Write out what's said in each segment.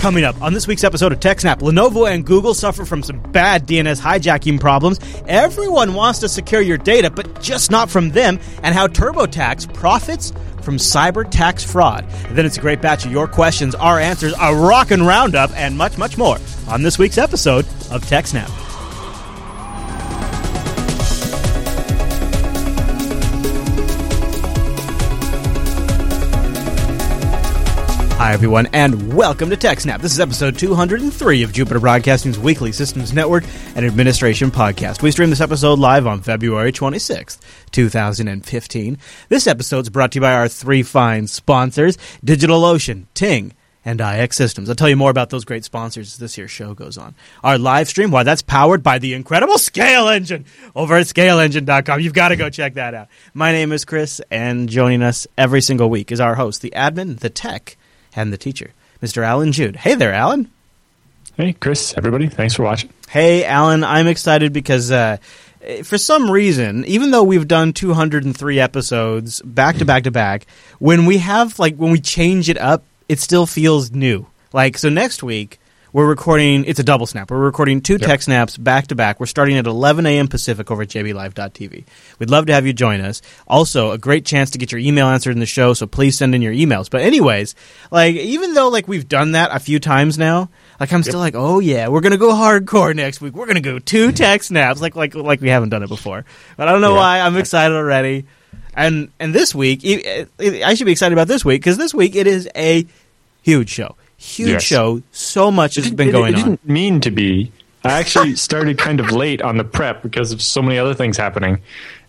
Coming up on this week's episode of TechSnap, Lenovo and Google suffer from some bad DNS hijacking problems. Everyone wants to secure your data, but just not from them, and how TurboTax profits from cyber tax fraud. And then it's a great batch of your questions, our answers, a rockin' roundup, and much, much more on this week's episode of TechSnap. Hi, everyone, and welcome to TechSnap. This is episode 203 of Jupiter Broadcasting's weekly Systems Network and Administration podcast. We stream this episode live on February 26th, 2015. This episode is brought to you by our three fine sponsors DigitalOcean, Ting, and IX Systems. I'll tell you more about those great sponsors as this here show goes on. Our live stream, why, that's powered by the incredible Scale Engine over at scaleengine.com. You've got to go check that out. My name is Chris, and joining us every single week is our host, the admin, the tech, and the teacher, Mr. Allan Jude. Hey there, Allan. Hey, Chris, everybody. Thanks for watching. Hey, Alan. I'm excited because uh, for some reason, even though we've done 203 episodes back to back to back, when we have, like, when we change it up, it still feels new. Like, so next week, we're recording, it's a double snap. We're recording two Yep. tech snaps back to back. We're starting at 11 a.m. Pacific over at jblive.tv. We'd love to have you join us. Also, a great chance to get your email answered in the show, so please send in your emails. But anyways, like, even though, like, we've done that a few times now, like, I'm still like, oh yeah, we're gonna go hardcore next week. We're gonna go two tech snaps, like, like, like we haven't done it before. But I don't know Yeah. why. I'm excited already. And, and this week, I should be excited about this week, because this week it is a huge show. Huge Yes. show. So much has been it- going it on. didn't mean to be. I actually started kind of late on the prep because of so many other things happening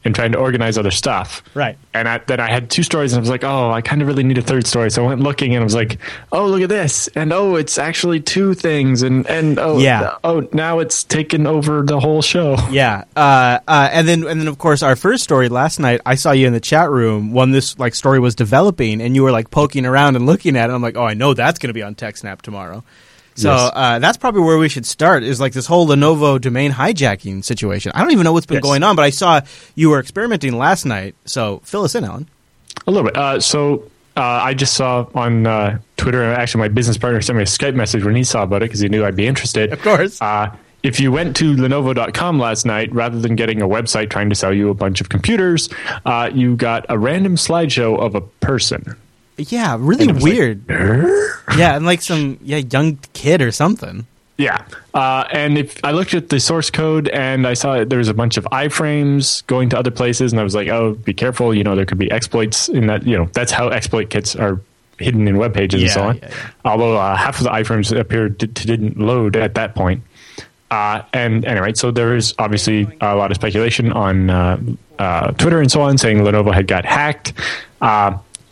and trying to organize other stuff. Right. And I, then I had two stories, and I was like, oh, I kind of really need a third story. So I went looking, and I was like, oh, look at this, and oh, it's actually two things, and and oh, Yeah. oh, now it's taken over the whole show. Yeah, uh, uh, and then and then of course our first story last night. I saw you in the chat room when this like story was developing, and you were like poking around and looking at it. I'm like, oh, I know that's going to be on TechSnap tomorrow. So Yes. uh, that's probably where we should start. Is like this whole Lenovo domain hijacking situation. I don't even know what's been Yes. going on, but I saw you were experimenting last night. So fill us in, Allan. A little bit. Uh, so uh, I just saw on uh, Twitter, and actually, my business partner sent me a Skype message when he saw about it because he knew I'd be interested. Of course. Uh, if you went to Lenovo.com last night, rather than getting a website trying to sell you a bunch of computers, uh, you got a random slideshow of a person. Yeah, really was like, weird. yeah, and like some yeah young kid or something. Yeah, uh, and if I looked at the source code and I saw there was a bunch of iframes going to other places, and I was like, "Oh, be careful! You know, there could be exploits in that. You know, that's how exploit kits are hidden in web pages and so on." yeah, yeah. Although uh, half of the iframes appeared to, to didn't load at that point. Uh, and anyway, so there is obviously a lot of speculation on uh, uh, Twitter and so on saying Lenovo had got hacked.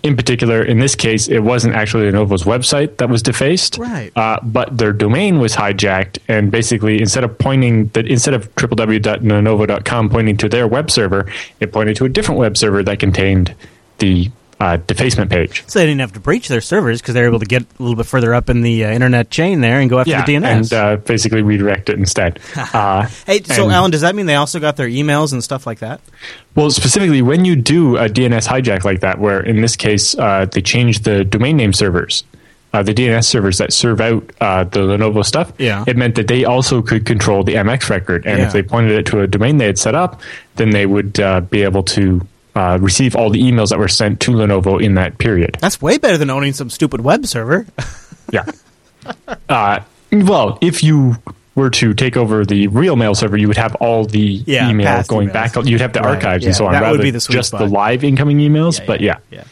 In particular, in this case, it wasn't actually Lenovo's website that was defaced, Right. Uh, but their domain was hijacked, and basically, instead of pointing that instead of www.lenovo.com pointing to their web server, it pointed to a different web server that contained the uh, defacement page. So they didn't have to breach their servers because they were able to get a little bit further up in the uh, internet chain there and go after the DNS. and uh, basically redirect it instead. Uh, Hey, so and- Alan, does that mean they also got their emails and stuff like that? Well, specifically, when you do a DNS hijack like that, where in this case uh, they change the domain name servers, uh, the DNS servers that serve out uh, the Lenovo stuff, Yeah. it meant that they also could control the MX record. And Yeah. if they pointed it to a domain they had set up, then they would uh, be able to uh, receive all the emails that were sent to Lenovo in that period. That's way better than owning some stupid web server. Yeah. uh, well, if you were to take over the real mail server, you would have all the Yeah, email going emails. back. You'd have the Right, archives yeah, and so on, that would rather be than the sweet just the live incoming emails. but yeah, yeah.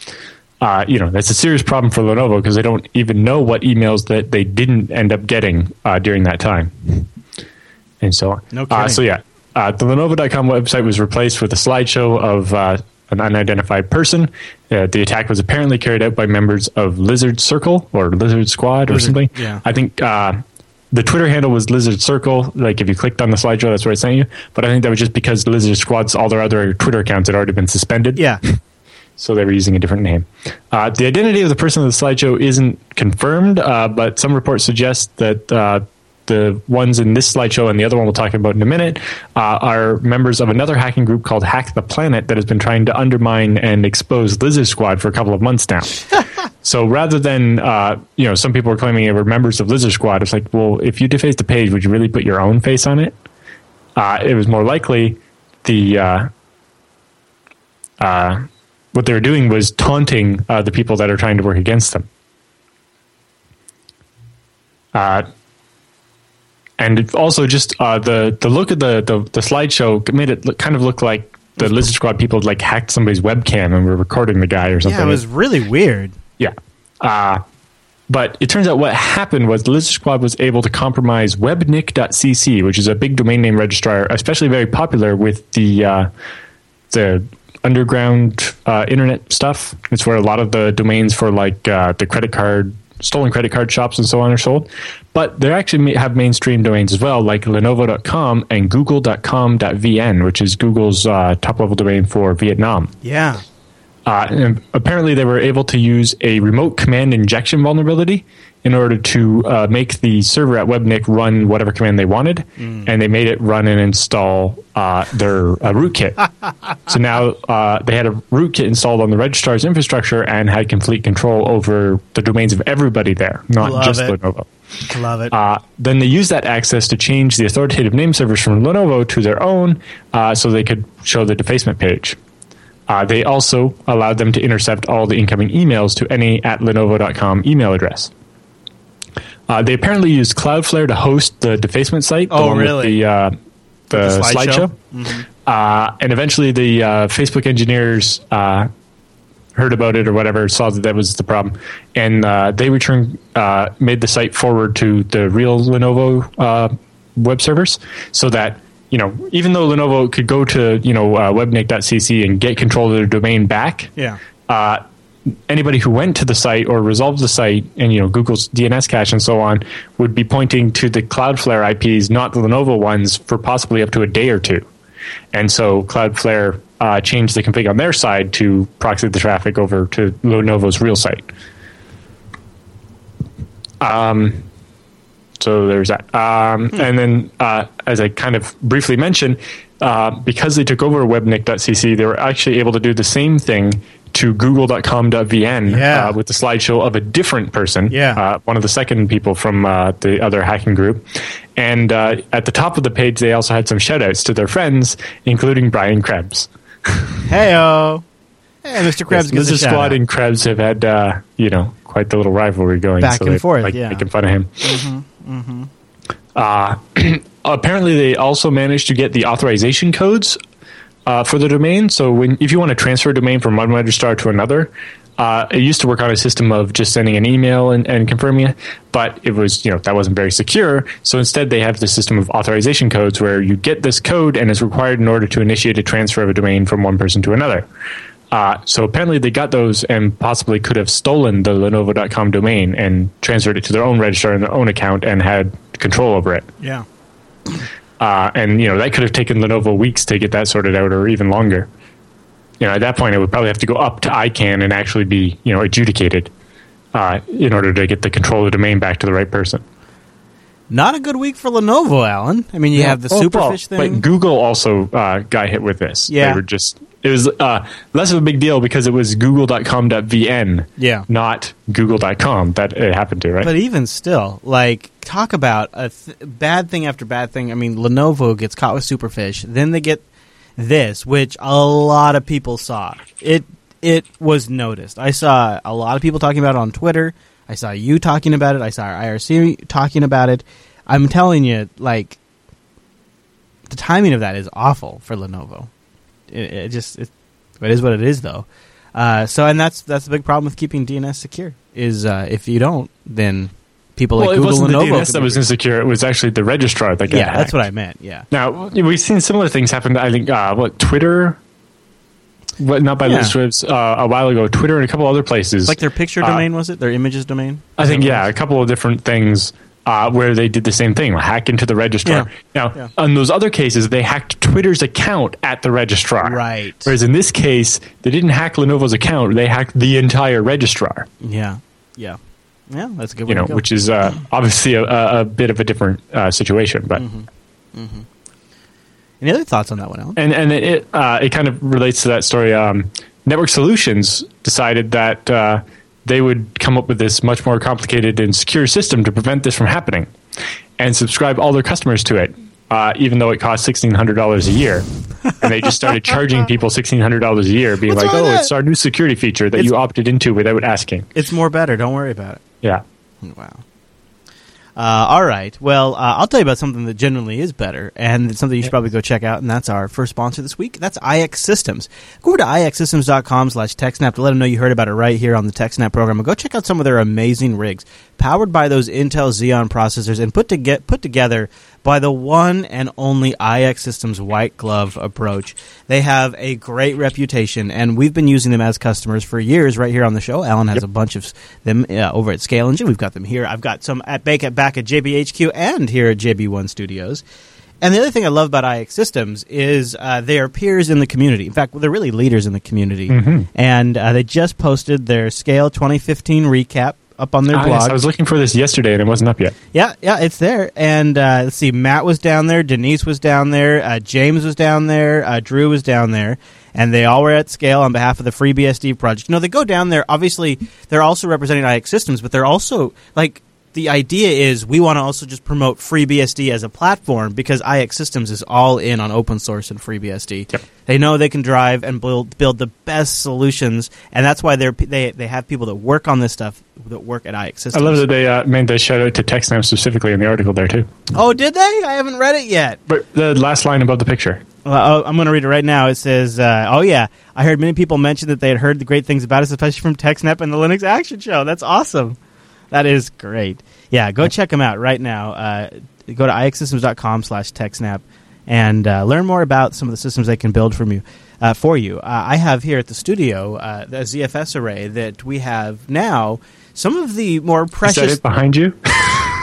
Uh, you know that's a serious problem for Lenovo because they don't even know what emails that they didn't end up getting uh, during that time, and so on. No uh, so yeah, uh, the Lenovo.com website was replaced with a slideshow of uh, an unidentified person. Uh, the attack was apparently carried out by members of Lizard Circle or Lizard Squad or Lizard- something. yeah. I think. Uh, the Twitter handle was Lizard Circle. Like if you clicked on the slideshow, that's where it sent you. But I think that was just because Lizard Squad's all their other Twitter accounts had already been suspended Yeah. so they were using a different name. Uh, the identity of the person in the slideshow isn't confirmed, uh, but some reports suggest that uh, the ones in this slideshow and the other one we'll talk about in a minute uh, are members of another hacking group called Hack the Planet that has been trying to undermine and expose Lizard Squad for a couple of months now. So rather than uh, you know, some people are claiming they were members of Lizard Squad. It's like, well, if you deface the page, would you really put your own face on it? Uh, it was more likely the uh, uh, what they were doing was taunting uh, the people that are trying to work against them. And also just uh, the the look of the, the the slideshow made it look, kind of look like the Lizard Squad people had like hacked somebody's webcam and were recording the guy or something. Yeah, it was really weird. Yeah. Uh, but it turns out what happened was the Lizard Squad was able to compromise webnic.cc, which is a big domain name registrar, especially very popular with the uh, the underground uh, internet stuff. It's where a lot of the domains for like uh, the credit card, stolen credit card shops and so on are sold. But they actually have mainstream domains as well, like Lenovo.com and Google.com.vn, which is Google's uh, top level domain for Vietnam. Yeah. Uh, and apparently, they were able to use a remote command injection vulnerability in order to uh, make the server at Webnic run whatever command they wanted, mm. and they made it run and install uh, their uh, rootkit. so now uh, they had a rootkit installed on the registrar's infrastructure and had complete control over the domains of everybody there, not Love just it. Lenovo. Love it. Uh, then they used that access to change the authoritative name servers from Lenovo to their own, uh, so they could show the defacement page. Uh, they also allowed them to intercept all the incoming emails to any at Lenovo.com email address. Uh, they apparently used Cloudflare to host the defacement site. Oh, really? The, uh, the, The slideshow? slideshow. Uh, and eventually, the uh, Facebook engineers uh, heard about it or whatever, saw that that was the problem, and uh, they returned, uh, made the site forward to the real Lenovo uh, web servers, so that you know, even though Lenovo could go to you know uh, webnic.cc and get control of their domain back, yeah. uh, anybody who went to the site or resolved the site and you know Google's DNS cache and so on would be pointing to the Cloudflare IPs, not the Lenovo ones, for possibly up to a day or two. And so Cloudflare uh, changed the config on their side to proxy the traffic over to Lenovo's real site. Um, so there's that. Um, And then, uh, as I kind of briefly mentioned, uh, because they took over webnic.cc, they were actually able to do the same thing to google.com.vn Yeah. uh, with the slideshow of a different person, Yeah. uh, one of the second people from uh, the other hacking group. And uh, at the top of the page, they also had some shout outs to their friends, including Brian Krebs. Heyo. Hey, Mr. Krebs Yes, gets Lizard Squad and Krebs have had, uh, you know, quite the little rivalry going. Back so and they forth, like yeah. making fun of him. Mm-hmm, Uh, apparently, they also managed to get the authorization codes uh, for the domain. So, when if you want to transfer a domain from one registrar to another, uh, it used to work on a system of just sending an email and, and confirming it, but it was you know that wasn't very secure. So instead, they have the system of authorization codes where you get this code and it's required in order to initiate a transfer of a domain from one person to another. Uh, so apparently they got those and possibly could have stolen the Lenovo.com domain and transferred it to their own registrar and their own account and had control over it. Yeah. Uh, and you know that could have taken Lenovo weeks to get that sorted out, or even longer. You know, at that point, it would probably have to go up to ICANN and actually be you know adjudicated uh, in order to get the control of the domain back to the right person. Not a good week for Lenovo, Allan. I mean, you have the Oh, well, Superfish thing. But Google also uh, got hit with this. Yeah. They were just it was uh, less of a big deal because it was google.com.vn, Yeah. not google.com that it happened to, right? But even still, like, talk about a th- bad thing after bad thing. I mean, Lenovo gets caught with Superfish, then they get this, which a lot of people saw. It it was noticed. I saw a lot of people talking about it on Twitter. I saw you talking about it. I saw our IRC talking about it. I'm telling you, like, the timing of that is awful for Lenovo. It, it just it, it is what it is, though. Uh, so, and that's that's the big problem with keeping DNS secure. Is uh, if you don't, then people well, like it wasn't and the Lenovo. DNS that was insecure; it was actually the registrar that got yeah, hacked. that's what I meant. Yeah, Now we've seen similar things happen. I think uh, what Twitter, what not by Yeah. Strips, uh, a while ago. Twitter and a couple other places. like their picture Uh, domain was it? Their images domain? I think yeah, a couple of different things uh, where they did the same thing, hack into the registrar. Now, Yeah. on those other cases, they hacked Twitter's account at the registrar. Right. Whereas in this case, they didn't hack Lenovo's account; they hacked the entire registrar. Yeah, yeah, yeah. That's a good. You know, which is uh, obviously a, a, bit of a different uh, situation, but. Mm-hmm. Any other thoughts on that one, Allan? and and it uh, it kind of relates to that story. Um, Network Solutions decided that uh, they would come up with this much more complicated and secure system to prevent this from happening and subscribe all their customers to it, uh, even though it costs $1,600 a year. and they just started charging people $1,600 a year, being What's like, oh, it's our new security feature that It's- you opted into without asking. It's more better. Don't worry about it. Yeah. Wow. Uh, all right. Well, uh, I'll tell you about something that genuinely is better, and it's something you should probably go check out, and that's our first sponsor this week. That's IX Systems. Go over to ixsystems.com slash TechSnap to let them know you heard about it right here on the TechSnap program, and go check out some of their amazing rigs, powered by those Intel Xeon processors, and put, to get, put together by the one and only IX Systems white glove approach. They have a great reputation, and we've been using them as customers for years right here on the show. Allan has a bunch of them uh, over at Scale Engine. We've got them here. I've got some at back at, back at JBHQ and here at JB1 Studios. And the other thing I love about IX Systems is uh, they are peers in the community. In fact, they're really leaders in the community. And uh, they just posted their Scale 2015 recap up on their Ah, blog. yes, I was looking for this yesterday and it wasn't up yet. Yeah, yeah, it's there. And uh, let's see, Matt was down there, Denise was down there, uh, James was down there, uh, Drew was down there, and they all were at scale on behalf of the FreeBSD project. You know, they go down there. Obviously, they're also representing IX Systems, but they're also like the idea is we want to also just promote FreeBSD as a platform because IX Systems is all in on open source and FreeBSD. Yep. They know they can drive and build build the best solutions, and that's why they're they they have people that work on this stuff that work at IX Systems. I love that they uh, made the shout out to TechSnap specifically in the article there too. Oh, did they? I haven't read it yet. But the last line above the picture. Well, oh, I'm going to read it right now. It says, uh, "Oh yeah, I heard many people mention that they had heard the great things about us, especially from TechSnap and the Linux Action Show. That's awesome. That is great. Yeah, go check them out right now. Uh, go to ixsystems.com slash TechSnap and uh, learn more about some of the systems they can build from you uh, for you. Uh, I have here at the studio uh, the ZFS array that we have now. Some of the more Is that precious it behind you?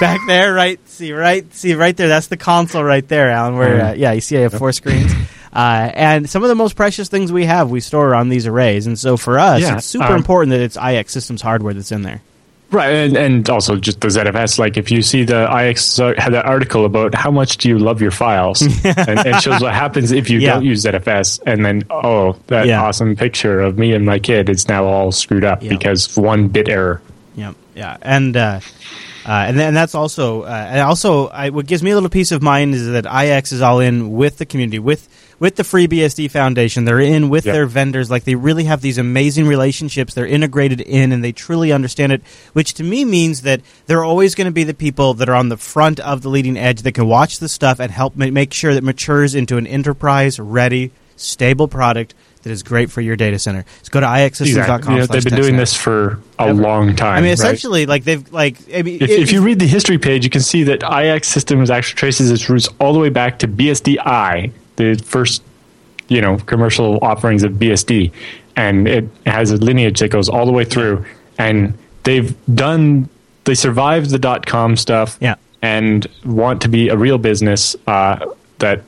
back there, right? See, right? See, right there. That's the console right there, Allan. Where, uh, Mhm. yeah, you see, I have four screens. Uh, and some of the most precious things we have, we store on these arrays. And so for us, Yeah, it's super um, important that it's IX Systems hardware that's in there. Right, and, and also just the ZFS. Like, if you see the IX had that article about how much do you love your files, and, shows what happens if you Yeah. don't use ZFS, and then oh, that Yeah. awesome picture of me and my kid is now all screwed up Yeah. because of one bit error. Yeah, yeah, and uh, uh, and then that's also uh, and also I, what gives me a little peace of mind is that IX is all in with the community with with the FreeBSD Foundation. They're in with Yep. their vendors. Like they really have these amazing relationships. They're integrated in, and they truly understand it. Which to me means that they're always going to be the people that are on the front of the leading edge that can watch the stuff and help make sure that matures into an enterprise ready, stable product. That is great for your data center. So go to ixsystems.com. You know, they've been doing this for a long time. I mean, right? essentially, like they've like. I mean, If, it- if you read the history page, you can see that IX Systems actually traces its roots all the way back to BSD-I, the first, you know, commercial offerings of BSD, and it has a lineage that goes all the way through. And they've done, they survived the dot com stuff, Yeah. and want to be a real business uh, that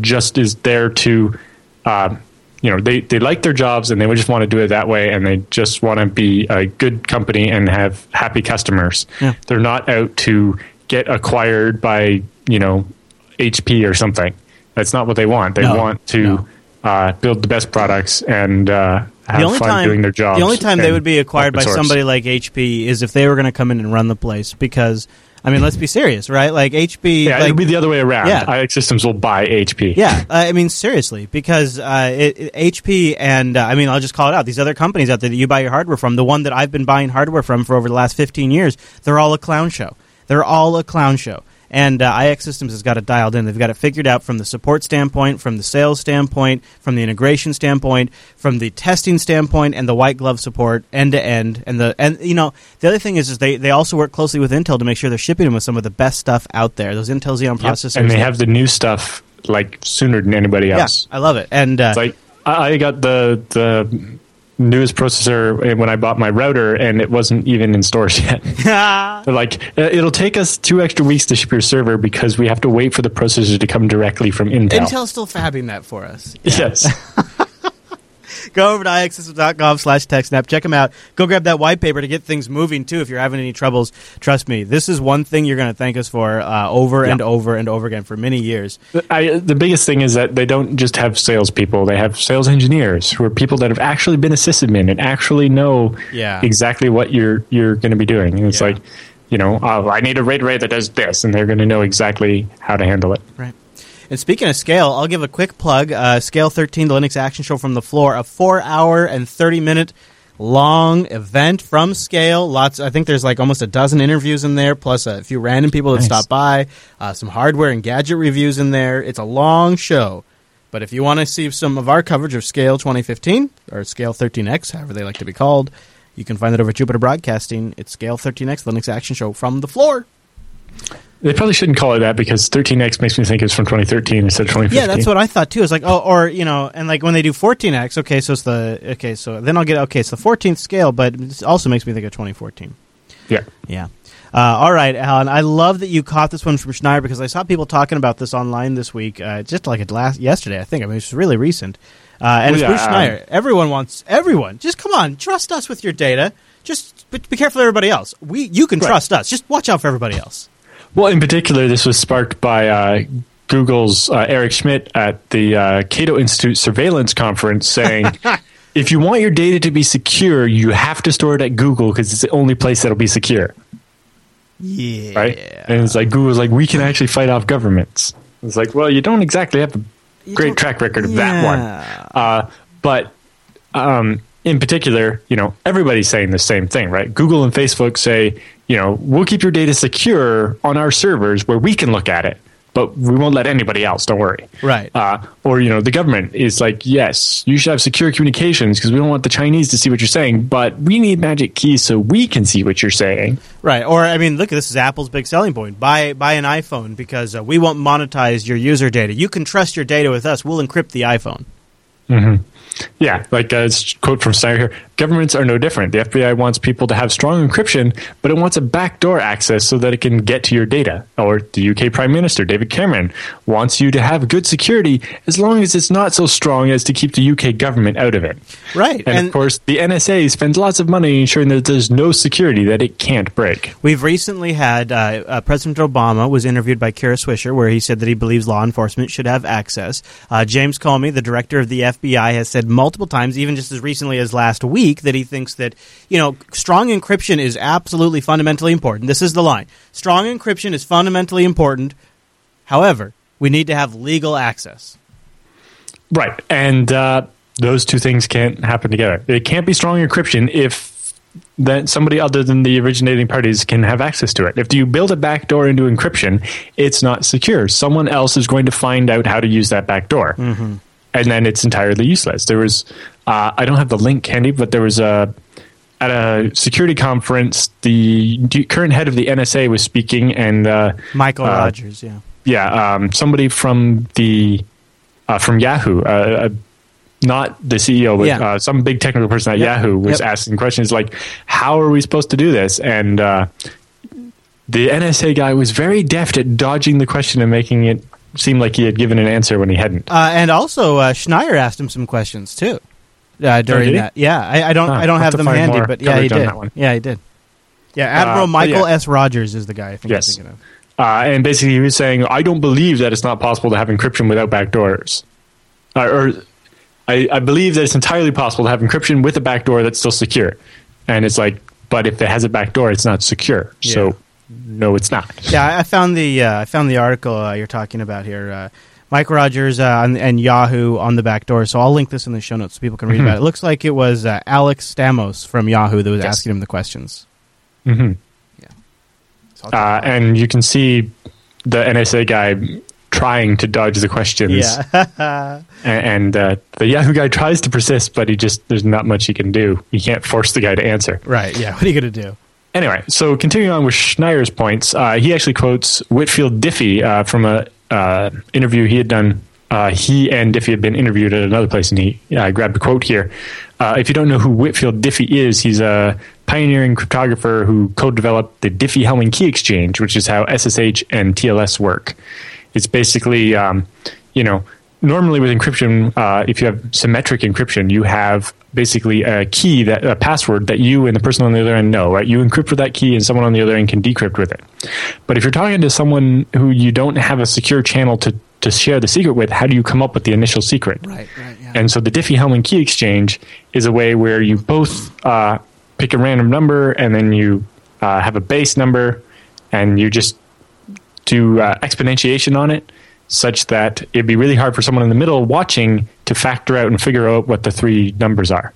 just is there to. Uh, you know, they, they like their jobs and they would just want to do it that way and they just want to be a good company and have happy customers. Yeah. They're not out to get acquired by, you know, HP or something. That's not what they want. They No, want to no. uh, build the best products and uh, have fun doing their jobs. The only time they would be acquired by source. somebody like HP is if they were going to come in and run the place. Because I mean, let's be serious, right? Like HP, Yeah, like, it'd be the other way around. Yeah. IX Systems will buy HP. yeah, I mean seriously, because uh, it, it- HP and uh, I mean I'll just call it out. These other companies out there that you buy your hardware from, the one that I've been buying hardware from for over the last fifteen years, they're all a clown show. They're all a clown show. And uh, IX Systems has got it dialed in. They've got it figured out from the support standpoint, from the sales standpoint, from the integration standpoint, from the testing standpoint, and the white glove support end to end. And the and you know the other thing is, is they, they also work closely with Intel to make sure they're shipping them with some of the best stuff out there. Those Intel Xeon Yep. processors, And they have the new stuff like sooner than anybody yeah, else. I love it. And uh, It's like I I got the the newest processor when I bought my router, and it wasn't even in stores yet. They're like, "Uh, it'll take us two extra weeks to ship your server because we have to wait for the processor to come directly from Intel. Intel's still fabbing that for us. Yes. Go over to ixsystems.com slash TechSnap. Check them out. Go grab that white paper to get things moving, too, if you're having any troubles. Trust me, this is one thing you're going to thank us for uh, over and over and over again for many years. I, the biggest thing is that they don't just have salespeople; they have sales engineers who are people that have actually been a sysadmin and actually know Yeah. exactly what you're you're going to be doing. And it's Yeah. like, you know, oh, I need a RAID array that does this, and they're going to know exactly how to handle it. Right. And speaking of scale, I'll give a quick plug. Uh, scale 13, the Linux Action Show from the floor, a four hour and 30 minute long event from Scale. Lots, I think there's like almost a dozen interviews in there, plus a few random people that Nice. stop by, uh, some hardware and gadget reviews in there. It's a long show. But if you want to see some of our coverage of Scale 2015, or Scale 13X, however they like to be called, you can find it over at Jupiter Broadcasting. It's Scale 13X, Linux Action Show from the floor. They probably shouldn't call it that because 13x makes me think it's from 2013 instead of 2015. Yeah, that's what I thought too. It's like, oh, or you know, and like when they do 14x, okay, so it's the okay, so then I'll get okay, it's the 14th scale, but it also makes me think of 2014. Yeah. Yeah. Uh, all right, Allan. I love that you caught this one from Schneier because I saw people talking about this online this week, uh, just like it last yesterday. I think. I mean, it's really recent. Uh, and Well, it's Bruce yeah, Schneier. Everyone wants everyone. Just come on, trust us with your data. Just be, be careful of everybody else. We you can Right. trust us. Just watch out for everybody else. Well, in particular, this was sparked by uh, Google's uh, Eric Schmidt at the uh, Cato Institute Surveillance Conference saying, if you want your data to be secure, you have to store it at Google because it's the only place that'll be secure, Yeah. right? And it's like Google's like, we can actually fight off governments. It's like, well, you don't exactly have a great track record of Yeah. that one. Uh, but um, in particular, you know, everybody's saying the same thing, right? Google and Facebook say, you know, we'll keep your data secure on our servers where we can look at it, but we won't let anybody else. Don't worry. Right. Uh, or you know, the government is like, yes, you should have secure communications because we don't want the Chinese to see what you're saying, but we need magic keys so we can see what you're saying. Right. Or I mean, look, this is Apple's big selling point. Buy buy an iPhone because uh, we won't monetize your user data. You can trust your data with us. We'll encrypt the iPhone. Yeah, like a quote from Schneier here governments are no different. The FBI wants people to have strong encryption, but it wants a backdoor access so that it can get to your data. Or the UK Prime Minister, David Cameron, wants you to have good security as long as it's not so strong as to keep the UK government out of it. Right. And, And- of course, the NSA spends lots of money ensuring that there's no security that it can't break. We've recently had uh, uh, President Obama was interviewed by Kara Swisher, where he said that he believes law enforcement should have access. Uh, James Comey, the director of the FBI, has said multiple times, even just as recently as last week, that he thinks that you know strong encryption is absolutely fundamentally important. This is the line: strong encryption is fundamentally important. However, we need to have legal access. Right. And uh, those two things can't happen together. It can't be strong encryption if that somebody other than the originating parties can have access to it. If you build a backdoor into encryption, it's not secure. Someone else is going to find out how to use that backdoor. And then it's entirely useless. There was, uh, I don't have the link handy, but there was a, at a security conference, the current head of the NSA was speaking, and uh, Michael Uh, Rogers, yeah. yeah, um, somebody from the uh, from Yahoo, uh, uh, not the CEO, but Yeah. uh, some big technical person at Yep. Yahoo was Yep. asking questions like, "How are we supposed to do this?" And uh, the NSA guy was very deft at dodging the question and making it seem like he had given an answer when he hadn't. Uh, and also, uh, Schneier asked him some questions too uh, during did that. Yeah, I, I don't, Ah, I don't have have them handy, but yeah, he did. Yeah, he did. Yeah, Admiral Uh, Michael yeah. S. Rogers is the guy I think Yes. I'm thinking of. Uh, and basically, he was saying, "I don't believe that it's not possible to have encryption without backdoors." Uh, or I, I believe that it's entirely possible to have encryption with a backdoor that's still secure. And it's like, but if it has a backdoor, it's not secure. Yeah. So, no, it's not. Yeah, I- found the uh, I found the article uh, you're talking about here. Uh, Mike Rogers uh, and, and Yahoo on the back door. So I'll link this in the show notes so people can read about it. It looks like it was uh, Alex Stamos from Yahoo that was Yes. asking him the questions. hmm So Uh, and you can see the NSA guy trying to dodge the questions. yeah, And uh, the Yahoo guy tries to persist, but he just, there's not much he can do. You can't force the guy to answer. right. Yeah, what are you gonna do? Anyway, so continuing on with Schneier's points, uh, he actually quotes Whitfield Diffie uh, from a uh, interview he had done. Uh, he and Diffie had been interviewed at another place, and he uh, grabbed a quote here. Uh, if you don't know who Whitfield Diffie is, he's a pioneering cryptographer who co-developed the Diffie-Hellman key exchange, which is how SSH and TLS work. It's basically, um, you know, normally with encryption, uh, if you have symmetric encryption, you have basically a key that a password that you and the person on the other end know. Right? You encrypt with that key, and someone on the other end can decrypt with it. But if you're talking to someone who you don't have a secure channel to to share the secret with, how do you come up with the initial secret? Right, right, yeah. And so the Diffie-Hellman key exchange is a way where you both uh, pick a random number and then you uh, have a base number and you just do uh, exponentiation on it such that it'd be really hard for someone in the middle watching to factor out and figure out what the three numbers are.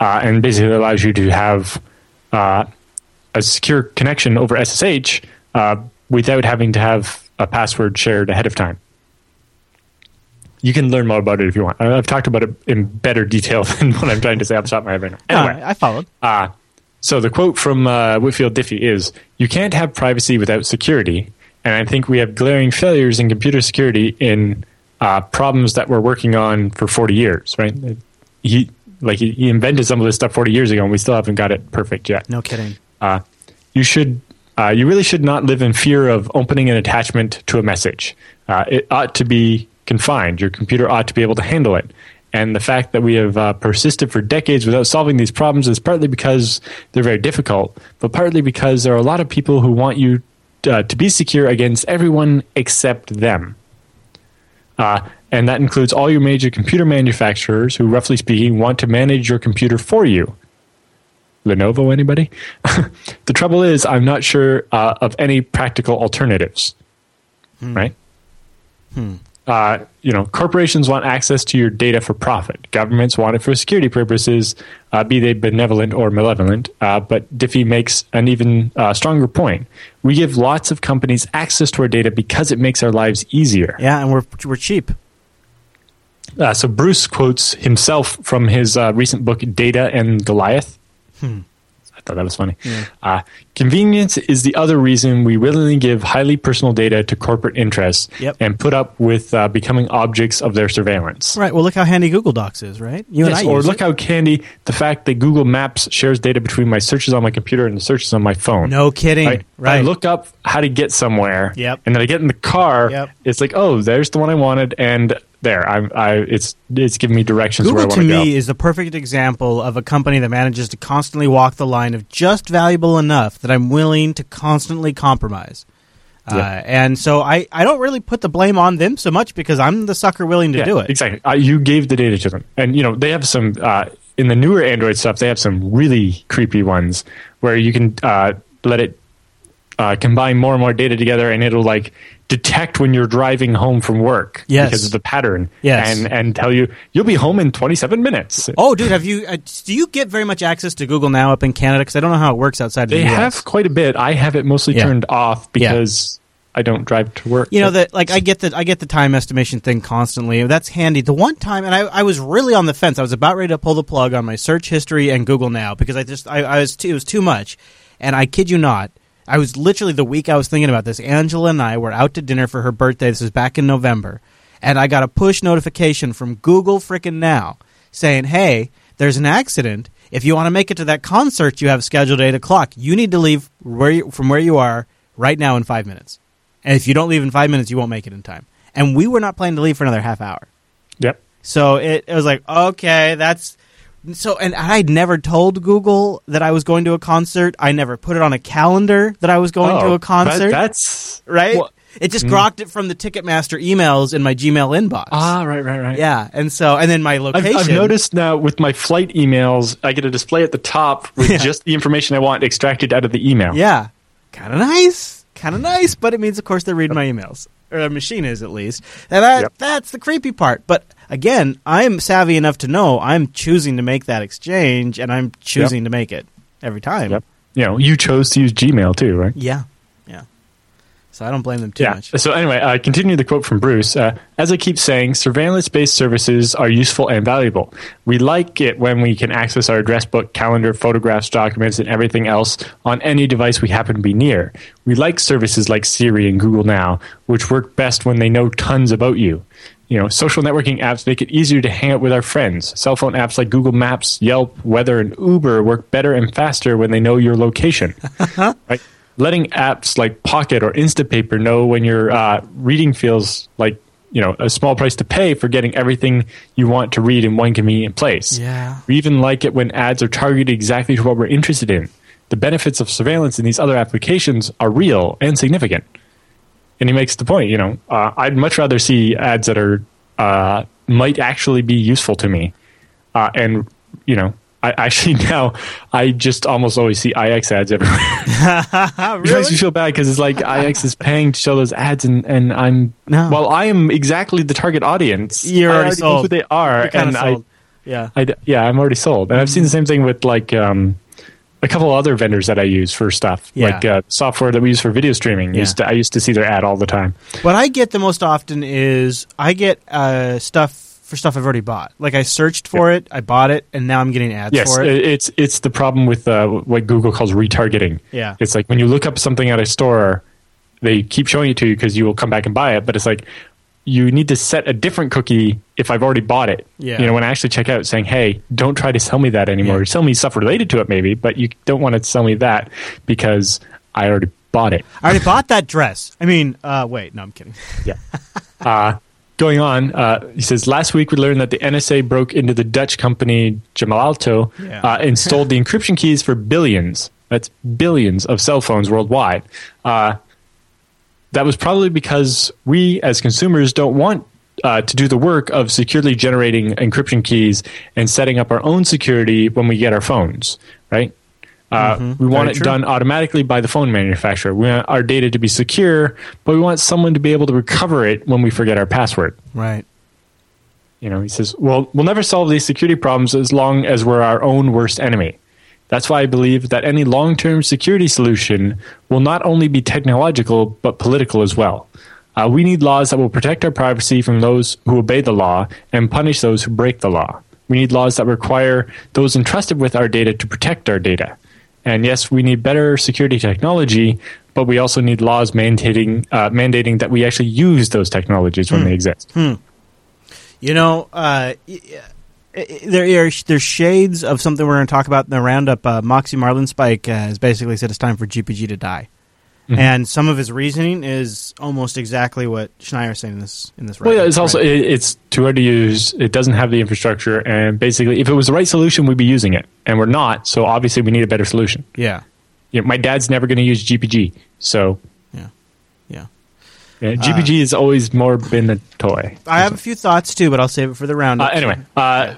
Uh, and basically it allows you to have uh, a secure connection over SSH uh, without having to have a password shared ahead of time. You can learn more about it if you want. I've talked about it in better detail than what I'm trying to say off the top of my head right now. No, Anyway, I followed. uh, so the quote from uh, Whitfield Diffie is You can't have privacy without security. And I think we have glaring failures in computer security in uh, problems that we're working on for 40 years, right? He, like, he, he invented some of this stuff 40 years ago, and we still haven't got it perfect yet No kidding. uh, you should uh, you really should not live in fear of opening an attachment to a message. Uh, it ought to be confined. Your computer ought to be able to handle it. And the fact that we have uh, persisted for decades without solving these problems is partly because they're very difficult, but partly because there are a lot of people who want you uh, to be secure against everyone except them. Uh, and that includes all your major computer manufacturers who, roughly speaking, want to manage your computer for you. Lenovo, anybody? the trouble is, I'm not sure uh, of any practical alternatives. Right? Uh, you know, corporations want access to your data for profit. Governments want it for security purposes, uh, be they benevolent or malevolent. Uh, but Diffie makes an even uh, stronger point. We give lots of companies access to our data because it makes our lives easier. Yeah, and we're we're cheap. Uh, so Bruce quotes himself from his uh, recent book, Data and Goliath. I thought that was funny. Uh, convenience is the other reason we willingly give highly personal data to corporate interests Yep. and put up with uh, becoming objects of their surveillance. Right. Well, look how handy Google Docs is, right? You Yes, and I or look it. how handy the fact that Google Maps shares data between my searches on my computer and the searches on my phone. No kidding. Right? Right. I look up how to get somewhere. Yep. And then I get in the car. Yep. It's like, oh, there's the one I wanted, and there, I'm. I. It's it's giving me directions where I Google want to to go. me is the perfect example of a company that manages to constantly walk the line of just valuable enough that I'm willing to constantly compromise. Uh, and so I, I don't really put the blame on them so much because I'm the sucker willing to yeah, do it. Exactly. Uh, you gave the data to them, and you know they have some uh, in the newer Android stuff. They have some really creepy ones where you can uh, let it uh, combine more and more data together, and it'll like detect when you're driving home from work Yes. because of the pattern. Yes. and and tell you you'll be home in 27 minutes. Oh, dude, have you? Uh, do you get very much access to Google now up in Canada? Because I don't know how it works outside They the US. have quite a bit. I have it mostly Yeah. turned off because I don't drive to work. You know that, like, I get the I get the time estimation thing constantly. That's handy. The one time, and I, I was really on the fence. I was about ready to pull the plug on my search history and Google Now because I just I, I was too, it was too much. And I kid you not, I was literally the week I was thinking about this. Angela and I were out to dinner for her birthday. This was back in November, and I got a push notification from Google freaking Now saying, "Hey, there's an accident. If you want to make it to that concert you have scheduled at eight o'clock, you need to leave where you, from where you are right now in five minutes." And if you don't leave in five minutes, you won't make it in time. And we were not planning to leave for another half hour. Yep. So it, it was like, okay, that's so. And I'd never told Google that I was going to a concert. I never put it on a calendar that I was going to Oh, a concert. that- that's right? Well- it just grokked it from the Ticketmaster emails in my Gmail inbox. ah, right, right, right. yeah, and so and then my I've, location. I've noticed now with my flight emails, I get a display at the top with Yeah. just the information I want extracted out of the email. Yeah, kind of nice, kind of nice. But it means, of course, they're reading my emails, or a machine is at least. And that Yep. that's the creepy part. But again, I'm savvy enough to know I'm choosing to make that exchange, and I'm choosing to make it every time. Yep. You know, you chose to use Gmail too, right? Yeah. So I don't blame them too yeah. much. So anyway, uh, continue the quote from Bruce. Uh, As I keep saying, surveillance-based services are useful and valuable. We like it when we can access our address book, calendar, photographs, documents, and everything else on any device we happen to be near. We like services like Siri and Google Now, which work best when they know tons about you. You know, social networking apps make it easier to hang out with our friends. Cell phone apps like Google Maps, Yelp, Weather, and Uber work better and faster when they know your location. right? Letting apps like Pocket or Instapaper know when your uh, reading feels like you know a small price to pay for getting everything you want to read in one convenient place. Yeah. We even like it when ads are targeted exactly to what we're interested in. The benefits of surveillance in these other applications are real and significant. And he makes the point, you know, uh, I'd much rather see ads that are uh, might actually be useful to me, uh, and you know, I actually now I just almost always see IX ads everywhere. It makes really? me feel bad because it's like IX is paying to show those ads, and and I'm No. well, I am exactly the target audience. You're I already sold. who they are, and I yeah. I yeah, I'm already sold, and I've seen the same thing with like um, a couple other vendors that I use for stuff, Yeah. like uh, software that we use for video streaming. Yeah. Used to, I used to see their ad all the time. What I get the most often is I get uh, stuff for stuff I've already bought. Like I searched for it, I bought it, and now I'm getting ads Yes, for it. it- it's it's the problem with uh, what Google calls retargeting. Yeah. it's like when you look up something at a store, they keep showing it to you because you will come back and buy it, but it's like you need to set a different cookie if I've already bought it. Yeah. You know, when I actually check out saying, "Hey, don't try to sell me that anymore. Yeah. Sell me stuff related to it, maybe, but you don't want to sell me that because I already bought it." I already bought that dress. I mean, uh, wait, no, I'm kidding. Yeah. uh, going on, uh, he says last week we learned that the NSA broke into the Dutch company Gemalto Yeah. uh, and stole the encryption keys for billions. That's billions of cell phones worldwide. Uh, that was probably because we, as consumers, don't want uh, to do the work of securely generating encryption keys and setting up our own security when we get our phones, right? Uh, We want Very it true. done automatically by the phone manufacturer. We want our data to be secure, but we want someone to be able to recover it when we forget our password. Right. You know, he says, "Well, we'll never solve these security problems as long as we're our own worst enemy." That's why I believe that any long-term security solution will not only be technological but political as well. Uh, we need laws that will protect our privacy from those who obey the law and punish those who break the law. We need laws that require those entrusted with our data to protect our data. And yes, we need better security technology, but we also need laws mandating uh, mandating that we actually use those technologies when they exist. You know, uh, there are there's shades of something we're going to talk about in the roundup. Uh, Moxie Marlinspike uh, has basically said it's time for GPG to die, Mm-hmm. and some of his reasoning is almost exactly what Schneier's saying in this in this. Well, yeah, it's also it, it's too hard to use. It doesn't have the infrastructure, and basically, if it was the right solution, we'd be using it, and we're not. So obviously, we need a better solution. yeah, You know, my dad's never going to use GPG, so yeah, yeah. yeah, GPG has always more been a toy. I have a few thoughts too, but I'll save it for the Uh, roundup. anyway, uh,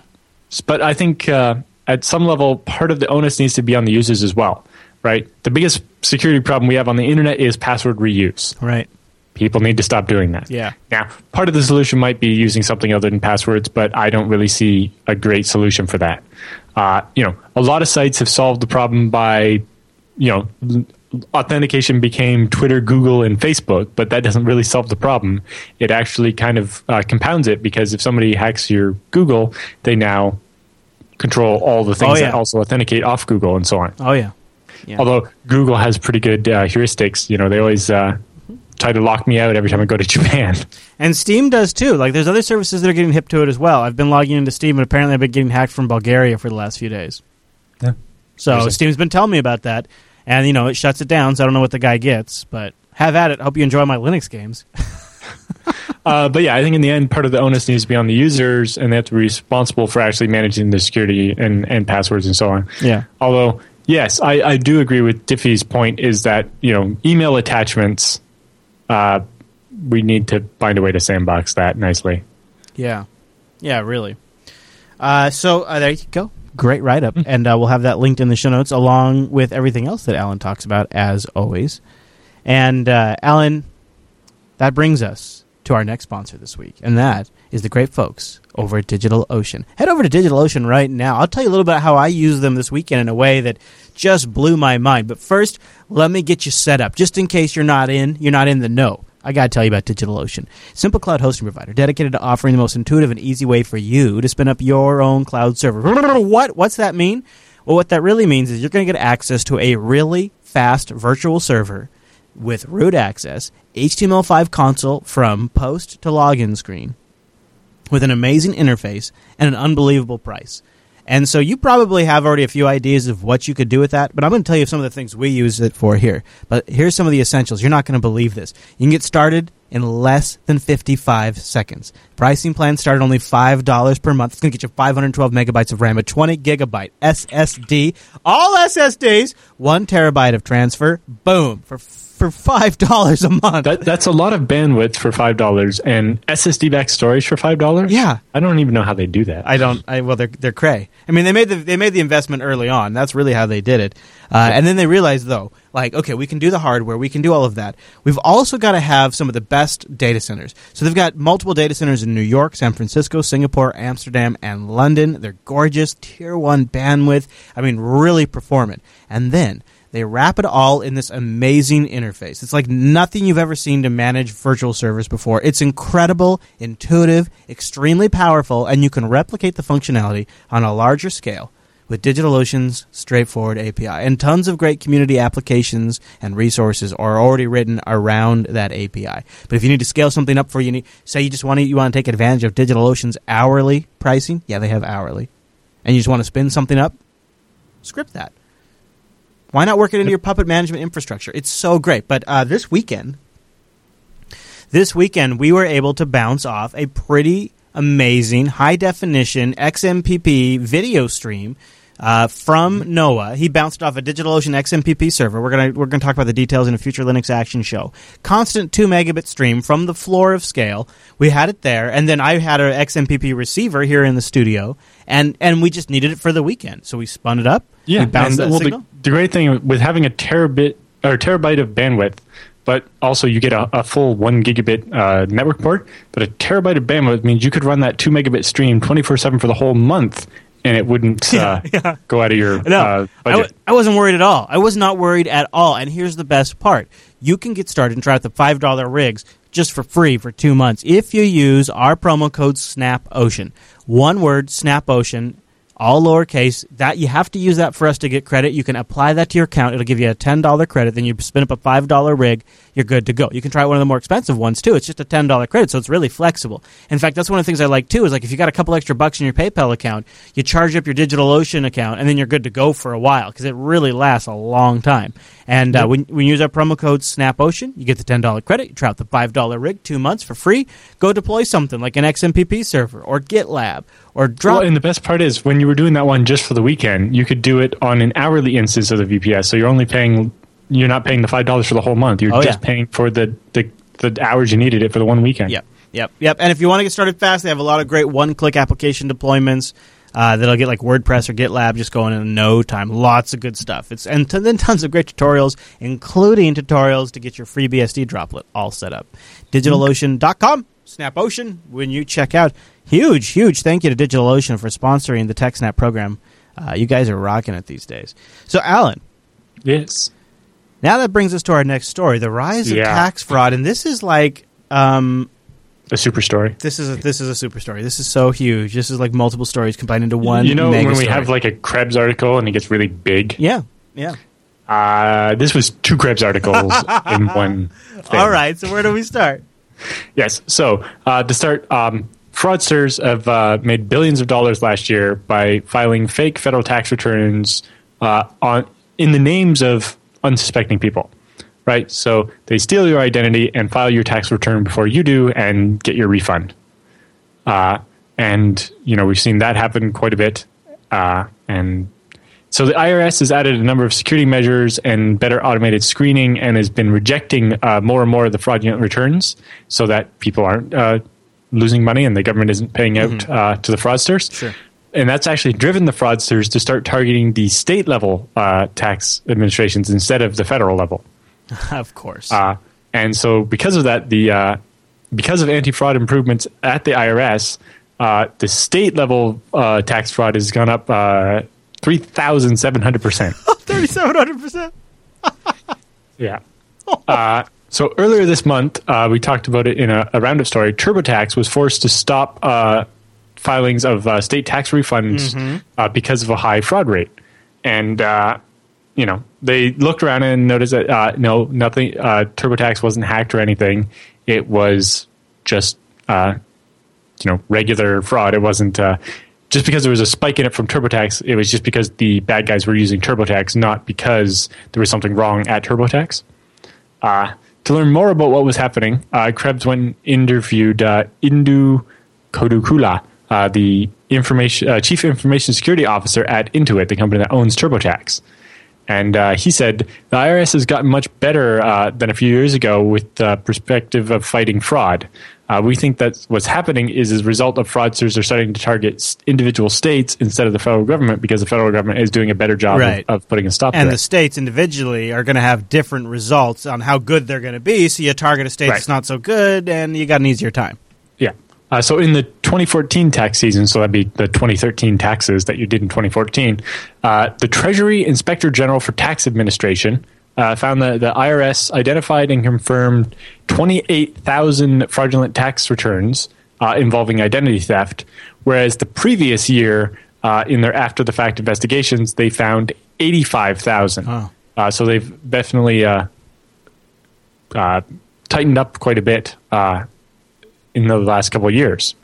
s- but I think uh, at some level, part of the onus needs to be on the users as well, right? The biggest security problem we have on the internet is password reuse. right? People need to stop doing that. Yeah. Now, part of the solution might be using something other than passwords, but I don't really see a great solution for that. Uh, you know, a lot of sites have solved the problem by, you know, authentication became Twitter, Google, and Facebook, but that doesn't really solve the problem. It actually kind of uh, compounds it because if somebody hacks your Google, they now control all the things Oh, yeah. that also authenticate off Google and so on. Oh yeah, yeah. Although Google has pretty good uh, heuristics, you know, they always uh, try to lock me out every time I go to Japan. And Steam does too. Like, there's other services that are getting hip to it as well. I've been logging into Steam, and apparently, I've been getting hacked from Bulgaria for the last few days. Yeah. So Steam's been telling me about that, and you know, it shuts it down. So I don't know what the guy gets, but have at it. Hope you enjoy my Linux games. Uh, but yeah, I think in the end, part of the onus needs to be on the users, and they have to be responsible for actually managing the security and, and passwords and so on. Yeah. Although, yes, I, I do agree with Diffie's point is that you know email attachments, uh, we need to find a way to sandbox that nicely. Yeah, yeah, really. Uh, so uh, there you go. Great write up, and uh, we'll have that linked in the show notes along with everything else that Allan talks about as always. And uh, Allan, that brings us to our next sponsor this week, and that is the great folks over at DigitalOcean. Head over to DigitalOcean right now. I'll tell you a little bit about how I use them this weekend in a way that just blew my mind. But first, let me get you set up, just in case you're not in, you're not in the know. I got to tell you about DigitalOcean. Simple cloud hosting provider dedicated to offering the most intuitive and easy way for you to spin up your own cloud server. What? What's that mean? Well, what that really means is you're going to get access to a really fast virtual server with root access, HTML5 console from post to login screen, with an amazing interface and an unbelievable price. And so you probably have already a few ideas of what you could do with that, but I'm going to tell you some of the things we use it for here. But here's some of the essentials. You're not going to believe this. You can get started in less than 55 seconds. Pricing plan started only $5 per month. It's going to get you 512 megabytes of RAM, a 20 gigabyte SSD, all SSDs, one terabyte of transfer. Boom. For for five dollars a month. That, that's a lot of bandwidth for five dollars and SSD back storage for five dollars. Yeah, I don't even know how they do that. I don't. I, well, they're they're cray. I mean, they made the they made the investment early on. That's really how they did it. Uh, and then they realized though, like, okay, we can do the hardware, we can do all of that. We've also got to have some of the best data centers. So they've got multiple data centers in New York, San Francisco, Singapore, Amsterdam, and London. They're gorgeous, tier one bandwidth. I mean, really performant. And then they wrap it all in this amazing interface. It's like nothing you've ever seen to manage virtual servers before. It's incredible, intuitive, extremely powerful, and you can replicate the functionality on a larger scale with DigitalOcean's straightforward API. And tons of great community applications and resources are already written around that API. But if you need to scale something up for you, need, say you just want to you want to take advantage of DigitalOcean's hourly pricing, yeah, they have hourly, and you just want to spin something up, script that. Why not work it into your puppet management infrastructure? It's so great. But uh, this weekend, this weekend we were able to bounce off a pretty amazing high definition XMPP video stream uh, from Noah. He bounced off a DigitalOcean XMPP server. We're gonna we're gonna talk about the details in a future Linux Action show. Constant two megabit stream from the floor of scale. We had it there, and then I had an XMPP receiver here in the studio, and and we just needed it for the weekend, so we spun it up. Yeah, we bounced and, well. The, the great thing with having a terabit or terabyte of bandwidth, but also you get a, a full one gigabit uh, network port. But a terabyte of bandwidth means you could run that two megabit stream twenty four seven for the whole month, and it wouldn't uh, yeah. go out of your No, uh, I, budget. w- I wasn't worried at all. I was not worried at all. And here's the best part: you can get started and try out the five dollar rigs just for free for two months if you use our promo code SnapOcean. One word, SnapOcean. All lowercase. That you have to use that for us to get credit. You can apply that to your account. It'll give you a ten dollar credit. Then you spin up a five dollar rig. You're good to go. You can try one of the more expensive ones too. It's just a ten dollar credit, so it's really flexible. In fact, that's one of the things I like too. Is like if you got a couple extra bucks in your PayPal account, you charge up your DigitalOcean account, and then you're good to go for a while because it really lasts a long time. And uh, when, when you use our promo code SnapOcean, you get the ten dollar credit. You try out the five dollar rig, two months for free. Go deploy something like an XMPP server or GitLab or drop. Well, and the best part is when you were doing that one just for the weekend, you could do it on an hourly instance of the VPS. So you're only paying, you're not paying the five dollars for the whole month. You're Oh, just yeah. paying for the, the the hours you needed it for the one weekend. Yep, yep, yep. And if you want to get started fast, they have a lot of great one-click application deployments uh, that'll get like WordPress or GitLab just going in no time. Lots of good stuff. It's and t- then tons of great tutorials, including tutorials to get your free BSD droplet all set up. DigitalOcean.com, SnapOcean. When you check out, huge, huge thank you to DigitalOcean for sponsoring the TechSnap program. Uh, you guys are rocking it these days. So, Allan, Yes. now that brings us to our next story: the rise of Yeah. tax fraud, and this is like. Um, A super story. this is a, this is a super story. This is so huge. This is like multiple stories combined into one. you know when we story. have like a Krebs article and it gets really big. yeah, yeah. Uh, this was two Krebs articles in one. Thing. All right. So where do we start? Yes. So uh, to start, um, fraudsters have uh, made billions of dollars last year by filing fake federal tax returns uh, on in the names of unsuspecting people. Right. So they steal your identity and file your tax return before you do, and get your refund. Uh, and you know we've seen that happen quite a bit. Uh, and so the IRS has added a number of security measures and better automated screening, and has been rejecting uh, more and more of the fraudulent returns, so that people aren't uh, losing money and the government isn't paying out uh, to the fraudsters. Sure. And that's actually driven the fraudsters to start targeting the state level uh, tax administrations instead of the federal level. of course. Uh, and so, because of that, the uh, because of anti fraud improvements at the IRS, uh, the state level uh, tax fraud has gone up uh, three thousand seven hundred percent. Thirty-seven hundred percent. Yeah. Uh, so earlier this month, uh, we talked about it in a, a roundup story. TurboTax was forced to stop uh, filings of uh, state tax refunds uh, because of a high fraud rate, and uh, you know they looked around and noticed that uh, no, nothing. Uh, TurboTax wasn't hacked or anything. It was just uh, you know regular fraud. It wasn't. Uh, just because there was a spike in it from TurboTax, it was just because the bad guys were using TurboTax, not because there was something wrong at TurboTax. Uh, To learn more about what was happening, uh, Krebs went and interviewed uh, Indu Kodukula, uh, the information uh, chief information security officer at Intuit, the company that owns TurboTax. And uh, he said the IRS has gotten much better uh, than a few years ago with the perspective of fighting fraud. Uh, we think that what's happening is as a result of fraudsters are starting to target individual states instead of the federal government because the federal government is doing a better job right. of, of, putting a stop and the states individually are going to have different results on how good they're going to be. So you target a state right. that's not so good, and you got an easier time. Yeah. Uh, so in the 2014 tax season, so that'd be the 2013 taxes that you did in 2014, uh, the Treasury Inspector General for Tax Administration uh, found that the IRS identified and confirmed 28,000 fraudulent tax returns uh, involving identity theft, whereas the previous year, uh, in their after the fact investigations, they found 85,000. Oh. so they've definitely tightened up quite a bit in the last couple of years.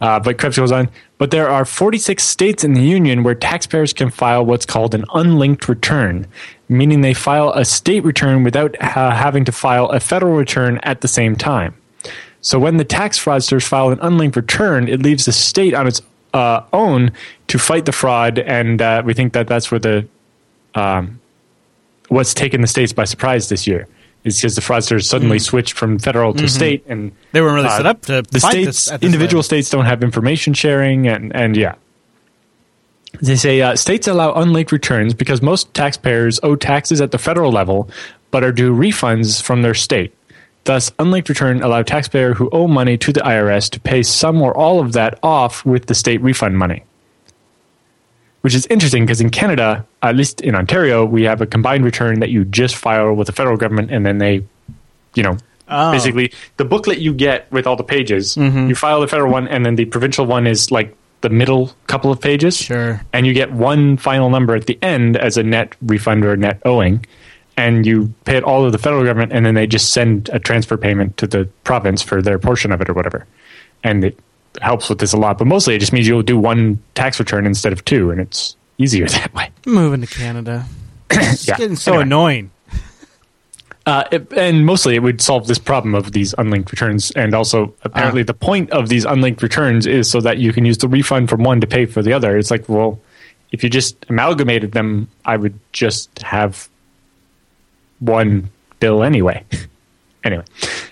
Uh, but Krebs goes on, but there are 46 states in the union where taxpayers can file what's called an unlinked return, meaning they file a state return without uh, having to file a federal return at the same time. So when the tax fraudsters file an unlinked return, it leaves the state on its uh, own to fight the fraud, and uh, we think that that's where the um, what's taken the states by surprise this year is because the fraudsters suddenly mm. switched from federal to mm-hmm. state, and they weren't really uh, set up to the states. individual states don't have information sharing, and and yeah. They say uh, states allow unlinked returns because most taxpayers owe taxes at the federal level, but are due refunds from their state. Thus, unlinked return allow taxpayer who owe money to the IRS to pay some or all of that off with the state refund money which is interesting because in Canada, at least in Ontario, we have a combined return that you just file with the federal government, and then they, you know, oh. basically the booklet you get with all the pages, mm-hmm. you file the federal one, and then the provincial one is like the middle couple of pages. Sure. And you get one final number at the end as a net refund or net owing. And you pay it all to the federal government, and then they just send a transfer payment to the province for their portion of it or whatever. And it helps with this a lot, but mostly it just means you'll do one tax return instead of two, and it's easier that way. Moving to Canada. It's yeah. getting so anyway. annoying. Uh, it, and mostly it would solve this problem of these unlinked returns. And also, apparently, uh, the point of these unlinked returns is so that you can use the refund from one to pay for the other. It's like, well, if you just amalgamated them, I would just have one bill anyway. anyway,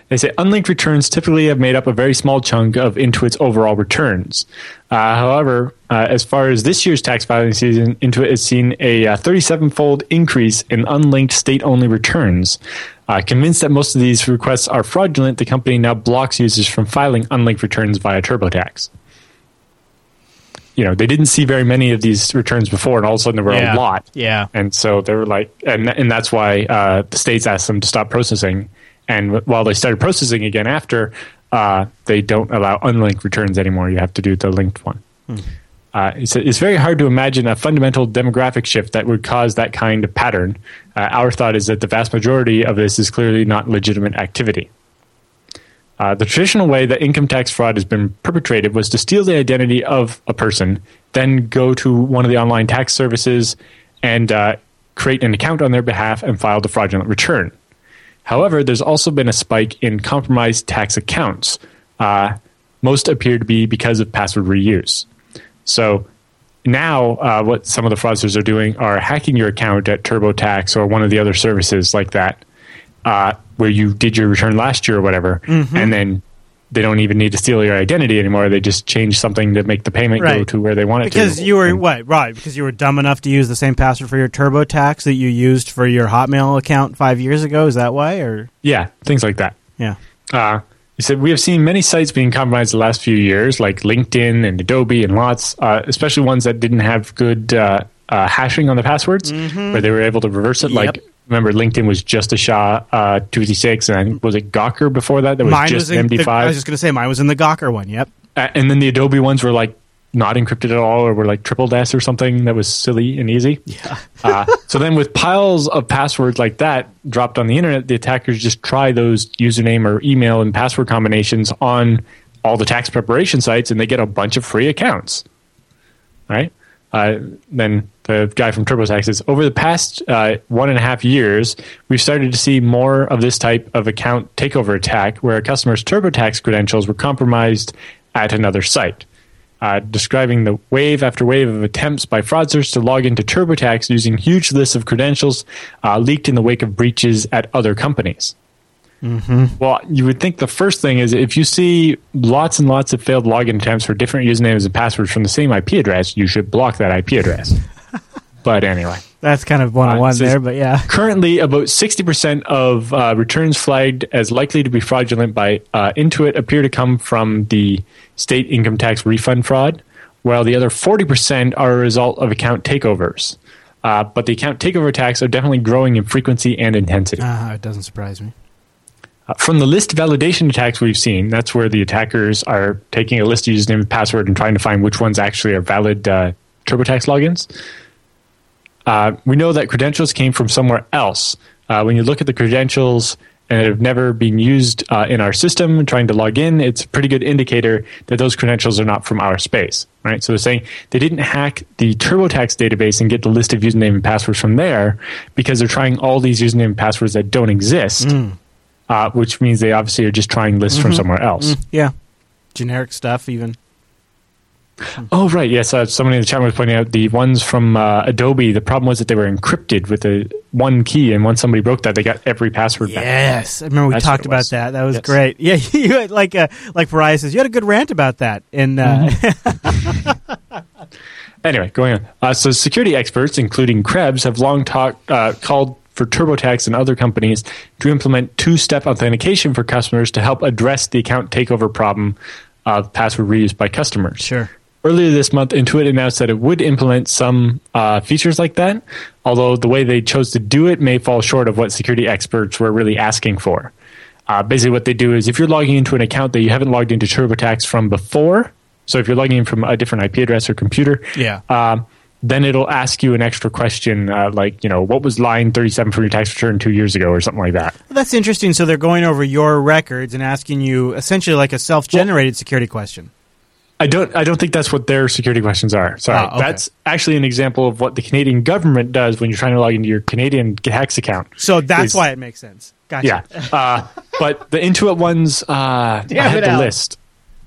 they say unlinked returns typically have made up a very small chunk of Intuit's overall returns. Uh, however, uh, as far as this year's tax filing season, Intuit has seen a 37 uh, fold increase in unlinked state only returns. Uh, convinced that most of these requests are fraudulent, the company now blocks users from filing unlinked returns via TurboTax. You know, they didn't see very many of these returns before, and all of a sudden there were yeah. a lot. Yeah. And so they were like, and, and that's why uh, the states asked them to stop processing and while they started processing again after, uh, they don't allow unlinked returns anymore. You have to do the linked one. Hmm. Uh, it's, it's, very hard to imagine a fundamental demographic shift that would cause that kind of pattern. Uh, our thought is that the vast majority of this is clearly not legitimate activity. Uh, the traditional way that income tax fraud has been perpetrated was to steal the identity of a person, then go to one of the online tax services and uh, create an account on their behalf and file the fraudulent return. However, there's also been a spike in compromised tax accounts. Uh, most appear to be because of password reuse. So now, uh, what some of the fraudsters are doing are hacking your account at TurboTax or one of the other services like that, uh, where you did your return last year or whatever, mm-hmm. and then they don't even need to steal your identity anymore. They just change something to make the payment right. go to where they want it because to. Because you were and, what right? Because you were dumb enough to use the same password for your TurboTax that you used for your Hotmail account five years ago. Is that why? Or yeah, things like that. Yeah. Uh, he said we have seen many sites being compromised the last few years, like LinkedIn and Adobe and lots, uh, especially ones that didn't have good uh, uh hashing on the passwords, mm-hmm. where they were able to reverse it, yep. like remember LinkedIn was just a SHA uh, 256, and was it Gawker before that? That was mine just was MD5. The, I was just going to say mine was in the Gawker one. Yep. Uh, and then the Adobe ones were like not encrypted at all, or were like triple DES or something that was silly and easy. Yeah. uh, so then, with piles of passwords like that dropped on the internet, the attackers just try those username or email and password combinations on all the tax preparation sites, and they get a bunch of free accounts. Right. Uh, then the guy from TurboTax says, over the past uh, one and a half years, we've started to see more of this type of account takeover attack where a customer's TurboTax credentials were compromised at another site. Uh, describing the wave after wave of attempts by fraudsters to log into TurboTax using huge lists of credentials uh, leaked in the wake of breaches at other companies. Mm-hmm. Well, you would think the first thing is if you see lots and lots of failed login attempts for different usernames and passwords from the same IP address, you should block that IP address. but anyway. That's kind of one on one there, but yeah. Currently, about 60% of uh, returns flagged as likely to be fraudulent by uh, Intuit appear to come from the state income tax refund fraud, while the other 40% are a result of account takeovers. Uh, but the account takeover attacks are definitely growing in frequency and intensity. Uh, it doesn't surprise me. Uh, from the list validation attacks we've seen, that's where the attackers are taking a list of username and password and trying to find which ones actually are valid uh, TurboTax logins. Uh, we know that credentials came from somewhere else. Uh, when you look at the credentials and have never been used uh, in our system, trying to log in, it's a pretty good indicator that those credentials are not from our space, right? So they're saying they didn't hack the TurboTax database and get the list of username and passwords from there because they're trying all these username and passwords that don't exist. Mm uh, which means they obviously are just trying lists mm-hmm. from somewhere else. Mm, yeah, generic stuff even. Oh right, yes. Uh, somebody in the chat was pointing out the ones from uh, Adobe. The problem was that they were encrypted with a one key, and once somebody broke that, they got every password. Yes, back. Yes, I remember we That's talked about that. That was yes. great. Yeah, you had like uh, like Pariah says, you had a good rant about that. And uh, mm-hmm. anyway, going on. Uh, so security experts, including Krebs, have long talked uh, called for TurboTax and other companies to implement two step authentication for customers to help address the account takeover problem of password reuse by customers. Sure. Earlier this month, Intuit announced that it would implement some uh, features like that, although the way they chose to do it may fall short of what security experts were really asking for. Uh, basically, what they do is if you're logging into an account that you haven't logged into TurboTax from before, so if you're logging in from a different IP address or computer, yeah. Um, then it'll ask you an extra question uh, like, you know, what was line 37 for your tax return two years ago or something like that. Well, that's interesting. So they're going over your records and asking you essentially like a self generated well, security question. I don't. I don't think that's what their security questions are. Sorry, oh, okay. that's actually an example of what the Canadian government does when you're trying to log into your Canadian tax account. So that's is, why it makes sense. Gotcha. Yeah, uh, but the Intuit ones, uh, I had the out. list.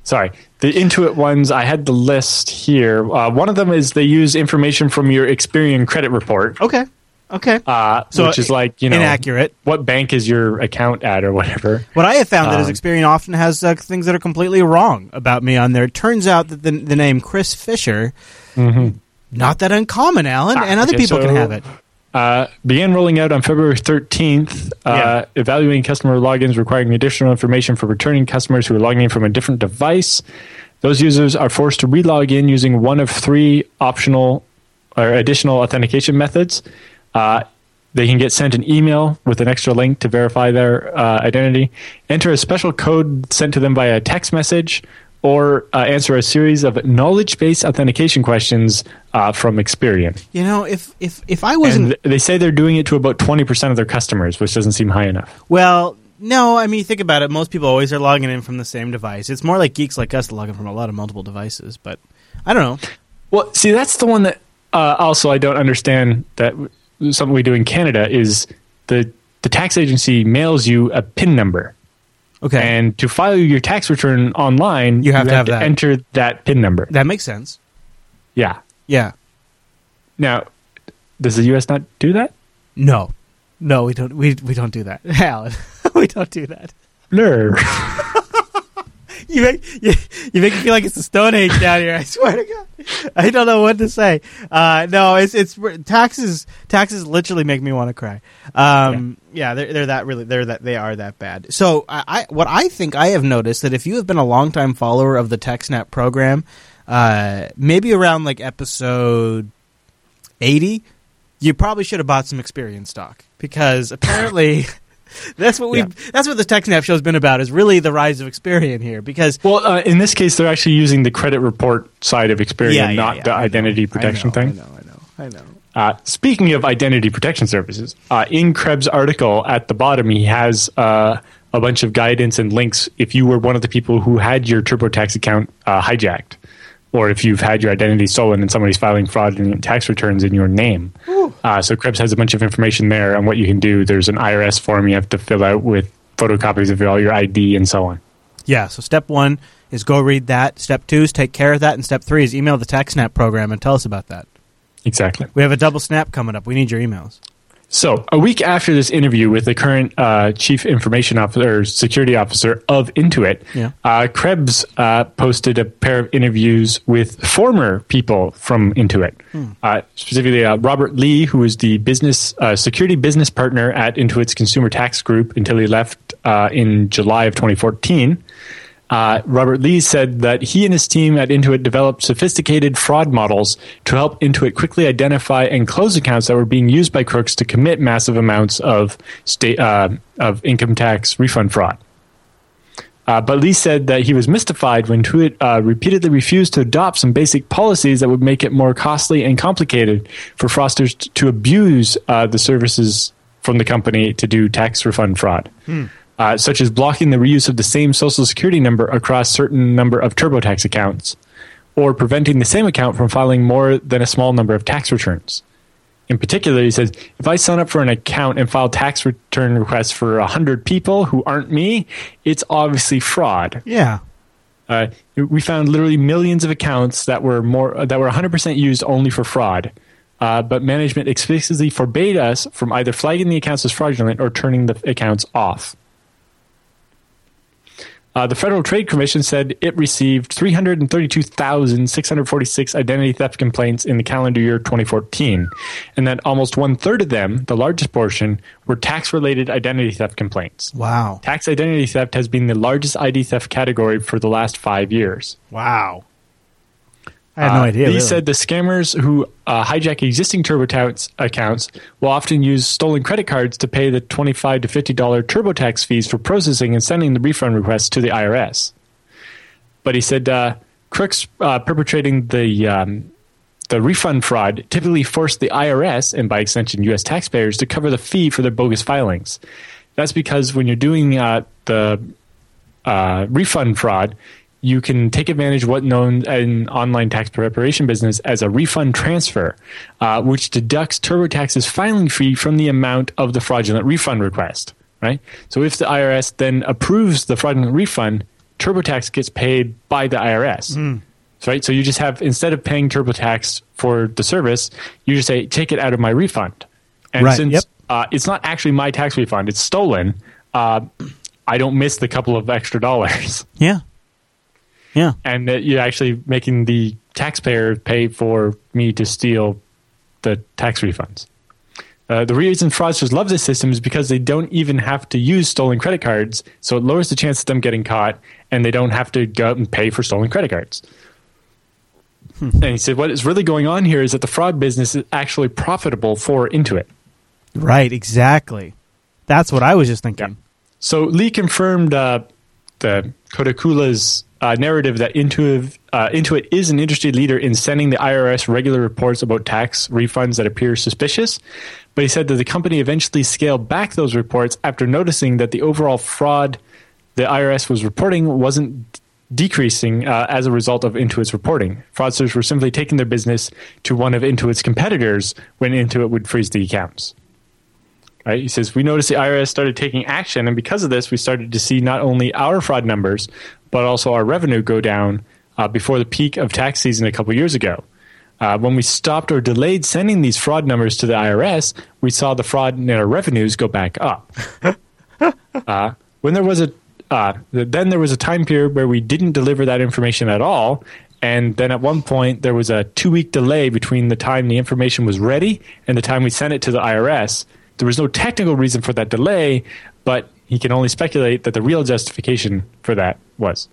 Sorry, the Intuit ones, I had the list here. Uh, one of them is they use information from your Experian credit report. Okay. Okay. Uh, so which is like you know inaccurate. What bank is your account at or whatever? What I have found um, that is Experian often has uh, things that are completely wrong about me on there. It turns out that the, the name Chris Fisher, mm-hmm. not that uncommon, Allan, ah, and other okay, people so, can have it. Uh, began rolling out on February 13th, uh, yeah. evaluating customer logins requiring additional information for returning customers who are logging in from a different device. Those users are forced to relog in using one of three optional or additional authentication methods. Uh, they can get sent an email with an extra link to verify their uh, identity, enter a special code sent to them via a text message, or uh, answer a series of knowledge-based authentication questions uh, from Experian. You know, if if if I wasn't, and they say they're doing it to about twenty percent of their customers, which doesn't seem high enough. Well, no, I mean think about it. Most people always are logging in from the same device. It's more like geeks like us to log in from a lot of multiple devices. But I don't know. Well, see, that's the one that uh, also I don't understand. That something we do in Canada is the the tax agency mails you a PIN number Okay. And to file your tax return online, you have, you to, have, to enter that PIN number. That makes sense. Yeah. Yeah. Now, does the U.S. not do that? No. No, we don't. We we don't do that, Allan. we don't do that. No. you make you, you, make me feel like it's the Stone Age down here. I swear to God, I don't know what to say. Uh, no, it's it's taxes. Taxes literally make me want to cry. Um, yeah. yeah, they're they're that really they're that they are that bad. So I, I what I think I have noticed that if you have been a longtime follower of the TechSnap program, uh, maybe around like episode eighty, you probably should have bought some Experian stock because apparently. that's what we. Yeah. That's what the TechSnap show has been about. Is really the rise of Experian here because. Well, uh, in this case, they're actually using the credit report side of Experian, yeah, yeah, not the identity protection I thing. I know. I know. I know. Uh, speaking of identity protection services, uh, in Krebs' article at the bottom, he has uh, a bunch of guidance and links if you were one of the people who had your TurboTax account uh, hijacked. Or if you've had your identity stolen and somebody's filing fraudulent tax returns in your name. Uh, so Krebs has a bunch of information there on what you can do. There's an IRS form you have to fill out with photocopies of all your ID and so on. Yeah, so step one is go read that. Step two is take care of that. And step three is email the TechSnap program and tell us about that. Exactly. We have a double snap coming up. We need your emails. So, a week after this interview with the current uh, chief information officer, or security officer of Intuit, Yeah. uh, Krebs uh, posted a pair of interviews with former people from Intuit, uh, specifically uh, Robert Lee, who was the business uh, security business partner at Intuit's consumer tax group until he left uh, in July of 2014. Uh, Robert Lee said that he and his team at Intuit developed sophisticated fraud models to help Intuit quickly identify and close accounts that were being used by crooks to commit massive amounts of state uh, of income tax refund fraud. Uh, but Lee said that he was mystified when Intuit uh, repeatedly refused to adopt some basic policies that would make it more costly and complicated for fraudsters to abuse uh, the services from the company to do tax refund fraud uh, such as blocking the reuse of the same social security number across certain number of TurboTax accounts, or preventing the same account from filing more than a small number of tax returns. In particular, he says, if I sign up for an account and file tax return requests for 100 people who aren't me, it's obviously fraud. Yeah. Uh, we found literally millions of accounts that were more that were 100% used only for fraud. Uh, but management explicitly forbade us from either flagging the accounts as fraudulent or turning the accounts off. Uh, the Federal Trade Commission said it received 332,646 identity theft complaints in the calendar year 2014, and that almost one third of them, the largest portion, were tax related identity theft complaints. Wow. Tax identity theft has been the largest ID theft category for the last five years. Wow. I had no Uh. He really. said the scammers who uh, hijack existing TurboTax accounts will often use stolen credit cards to pay the twenty-five to fifty dollar TurboTax fees for processing and sending the refund requests to the IRS. But he said uh, crooks uh, perpetrating the um, the refund fraud typically force the IRS and by extension U.S. taxpayers to cover the fee for their bogus filings. That's because when you're doing uh, the uh, refund fraud, you can take advantage of what known in online tax preparation business as a refund transfer, uh, which deducts TurboTax's filing fee from the amount of the fraudulent refund request. Right. So if the IRS then approves the fraudulent refund, TurboTax gets paid by the IRS. Right. So you just have instead of paying TurboTax for the service, you just say take it out of my refund. And Right, since yep. uh, it's not actually my tax refund, it's stolen. Uh, I don't miss the couple of extra dollars. yeah. Yeah. and that you're actually making the taxpayer pay for me to steal the tax refunds. Uh, the reason fraudsters love this system is because they don't even have to use stolen credit cards, so it lowers the chance of them getting caught, and they don't have to go out and pay for stolen credit cards. And he said, what is really going on here is that the fraud business is actually profitable for Intuit. Right. Exactly. That's what I was just thinking. So Lee confirmed uh, the Kodukula's uh, narrative that Intuit, uh, Intuit is an industry leader in sending the IRS regular reports about tax refunds that appear suspicious. But he said that the company eventually scaled back those reports after noticing that the overall fraud the IRS was reporting wasn't decreasing uh, as a result of Intuit's reporting. Fraudsters were simply taking their business to one of Intuit's competitors when Intuit would freeze the accounts. Right? He says, We noticed the IRS started taking action, and because of this, we started to see not only our fraud numbers, but also our revenue go down uh, before the peak of tax season a couple years ago. Uh, when we stopped or delayed sending these fraud numbers to the IRS, we saw the fraud in our revenues go back up. uh, when there was a uh, then there was a time period where we didn't deliver that information at all, and then at one point there was a two week delay between the time the information was ready and the time we sent it to the IRS. There was no technical reason for that delay, but he can only speculate that the real justification for that was.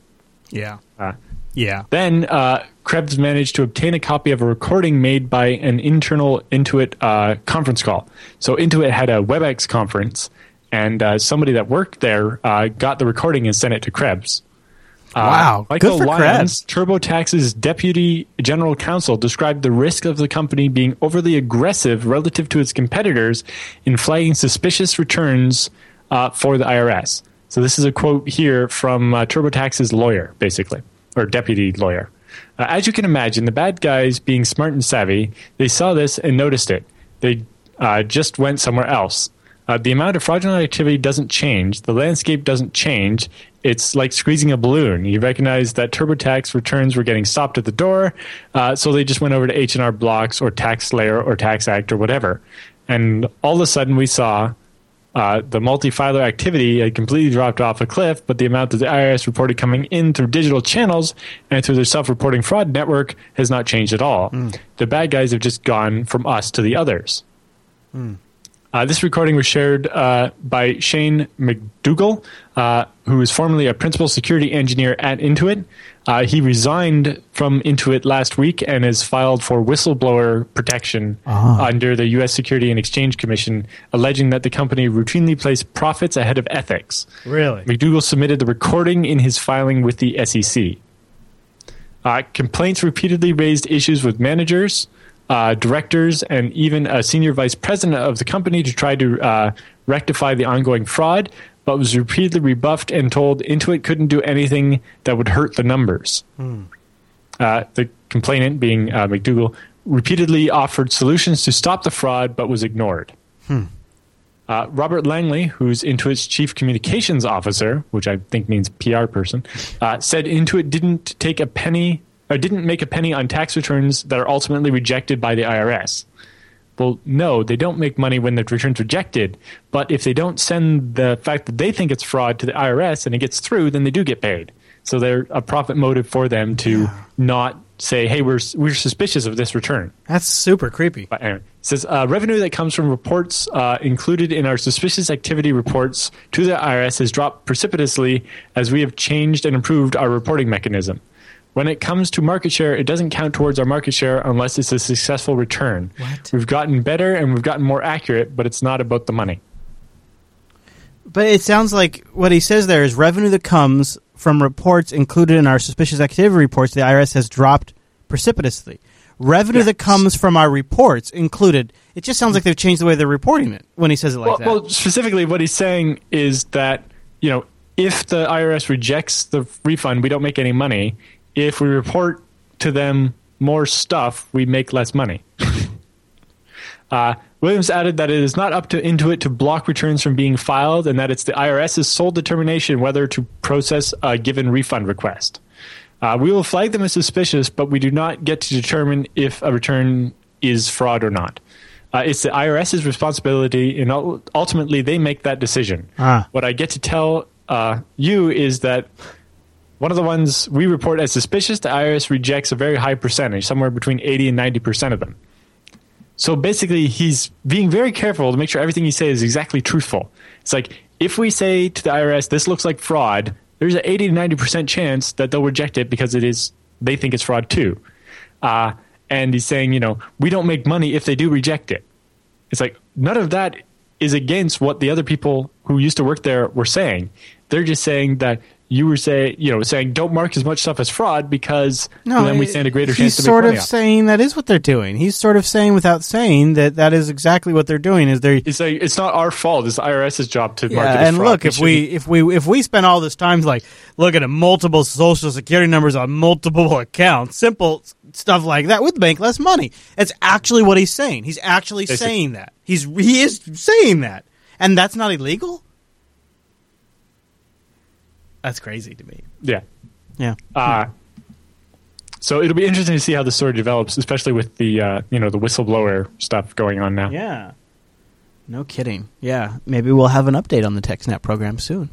Yeah. Uh, Yeah. then uh, Krebs managed to obtain a copy of a recording made by an internal Intuit uh, conference call. So Intuit had a WebEx conference, and uh, somebody that worked there uh, got the recording and sent it to Krebs. Uh, Wow, Michael good for Lyons, TurboTax's deputy general counsel, described the risk of the company being overly aggressive relative to its competitors in flagging suspicious returns uh, for the IRS. So this is a quote here from uh, TurboTax's lawyer, basically, or deputy lawyer. Uh, as you can imagine, the bad guys, being smart and savvy, they saw this and noticed it. They uh, just went somewhere else. Uh, the amount of fraudulent activity doesn't change. The landscape doesn't change. It's like squeezing a balloon. You recognize that TurboTax returns were getting stopped at the door, uh, so they just went over to H and R Blocks or TaxSlayer or TaxAct or whatever. And all of a sudden, we saw uh, the multi-filer activity had completely dropped off a cliff, but the amount that the IRS reported coming in through digital channels and through their self-reporting fraud network has not changed at all. Mm. The bad guys have just gone from us to the others. Mm. Uh, this recording was shared uh, by Shane McDougall, uh, who is formerly a principal security engineer at Intuit. Uh, he resigned from Intuit last week and has filed for whistleblower protection uh-huh. under the U.S. Security and Exchange Commission, alleging that the company routinely placed profits ahead of ethics. Really? McDougall submitted the recording in his filing with the SEC. Uh, complaints repeatedly raised issues with managers uh, directors and even a senior vice president of the company to try to uh, rectify the ongoing fraud, but was repeatedly rebuffed and told Intuit couldn't do anything that would hurt the numbers. Hmm. Uh, the complainant, being uh, McDougall, repeatedly offered solutions to stop the fraud, but was ignored. Hmm. Uh, Robert Langley, who's Intuit's chief communications officer, which I think means PR person, uh, said Intuit didn't take a penny or didn't make a penny on tax returns that are ultimately rejected by the IRS. Well, no, they don't make money when the return's rejected. But if they don't send the fact that they think it's fraud to the IRS and it gets through, then they do get paid. So they're a profit motive for them to yeah. not say, "Hey, we're we're suspicious of this return." That's super creepy. But anyway, it says uh, revenue that comes from reports uh, included in our suspicious activity reports to the IRS has dropped precipitously as we have changed and improved our reporting mechanism. When it comes to market share, it doesn't count towards our market share unless it's a successful return. What? We've gotten better and we've gotten more accurate, but it's not about the money. But it sounds like what he says there is revenue that comes from reports included in our suspicious activity reports the IRS has dropped precipitously. Revenue yes. that comes from our reports included. It just sounds like they've changed the way they're reporting it when he says it like well, that. Well, specifically, what he's saying is that you know if the IRS rejects the refund, we don't make any money if we report to them more stuff, we make less money. uh, Williams added that it is not up to Intuit to block returns from being filed and that it's the IRS's sole determination whether to process a given refund request. Uh, we will flag them as suspicious, but we do not get to determine if a return is fraud or not. Uh, it's the IRS's responsibility, and ultimately they make that decision. Ah. What I get to tell uh, you is that one of the ones we report as suspicious, the IRS rejects a very high percentage, somewhere between 80 and 90% of them. So basically, he's being very careful to make sure everything he says is exactly truthful. It's like, if we say to the IRS, this looks like fraud, there's an 80 to 90% chance that they'll reject it because it is, they think it's fraud too. Uh, and he's saying, you know, we don't make money if they do reject it. It's like, none of that is against what the other people who used to work there were saying. They're just saying that you were saying, you know, saying don't mark as much stuff as fraud because no, then we stand a greater chance. To be caught. He's sort of saying that is what they're doing. He's sort of saying without saying that that is exactly what they're doing. Is they? It's like it's not our fault. It's the IRS's job to yeah, mark it as and fraud. look, if we if we if we spend all this time like looking at multiple social security numbers on multiple accounts, simple stuff like that, we'd make less money. It's actually what he's saying. He's actually Basically. saying that. He's he is saying that, and that's not illegal. That's crazy to me. Yeah. Yeah. Uh, so it'll be interesting to see how the story develops, especially with the uh, you know the whistleblower stuff going on now. Yeah. No kidding. Yeah. Maybe we'll have an update on the TechSnap program soon.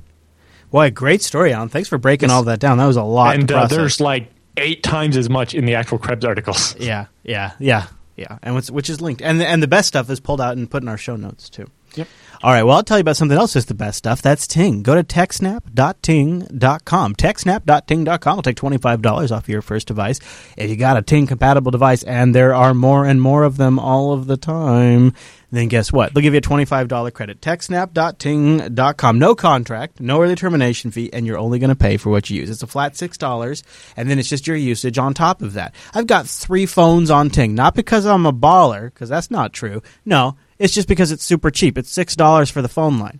Boy, great story, Allan. Thanks for breaking yes. all that down. That was a lot. And uh, there's like eight times as much in the actual Krebs articles. Yeah. Yeah. Yeah. Yeah. And which is linked, and and the best stuff is pulled out and put in our show notes too. Yep. All right, well, I'll tell you about something else that's the best stuff. That's Ting. Go to techsnap.ting.com. Techsnap.ting.com will take $25 off your first device. If you got a Ting compatible device, and there are more and more of them all of the time, then guess what? They'll give you a $25 credit. TechSnap.ting.com. No contract, no early termination fee, and you're only going to pay for what you use. It's a flat $6, and then it's just your usage on top of that. I've got three phones on Ting, not because I'm a baller, because that's not true. No, it's just because it's super cheap. It's six dollars for the phone line.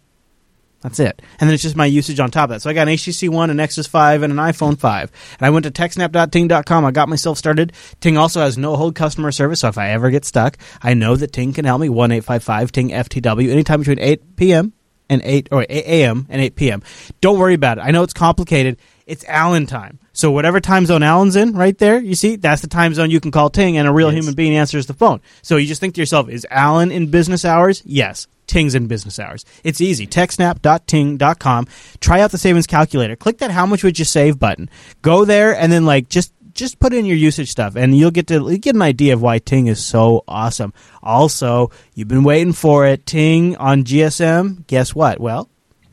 That's it. And then it's just my usage on top of that. So I got an HTC One, an Nexus 5, and an iPhone 5. And I went to techsnap.ting.com. I got myself started. Ting also has no hold customer service, so if I ever get stuck, I know that Ting can help me. 1 855 Ting FTW anytime between 8 p.m. and 8 or 8 a.m. and 8 p.m. Don't worry about it. I know it's complicated. It's Allan time. So whatever time zone Allan's in, right there, you see, that's the time zone you can call Ting, and a real Yes. human being answers the phone. So you just think to yourself, is Allan in business hours? Yes. Ting's in business hours. It's easy. TechSnap.ting.com. Try out the savings calculator. Click that how much would you save button. Go there and then like just just put in your usage stuff and you'll get to you'll get an idea of why Ting is so awesome. Also, you've been waiting for it. Ting on GSM. Guess what? Well,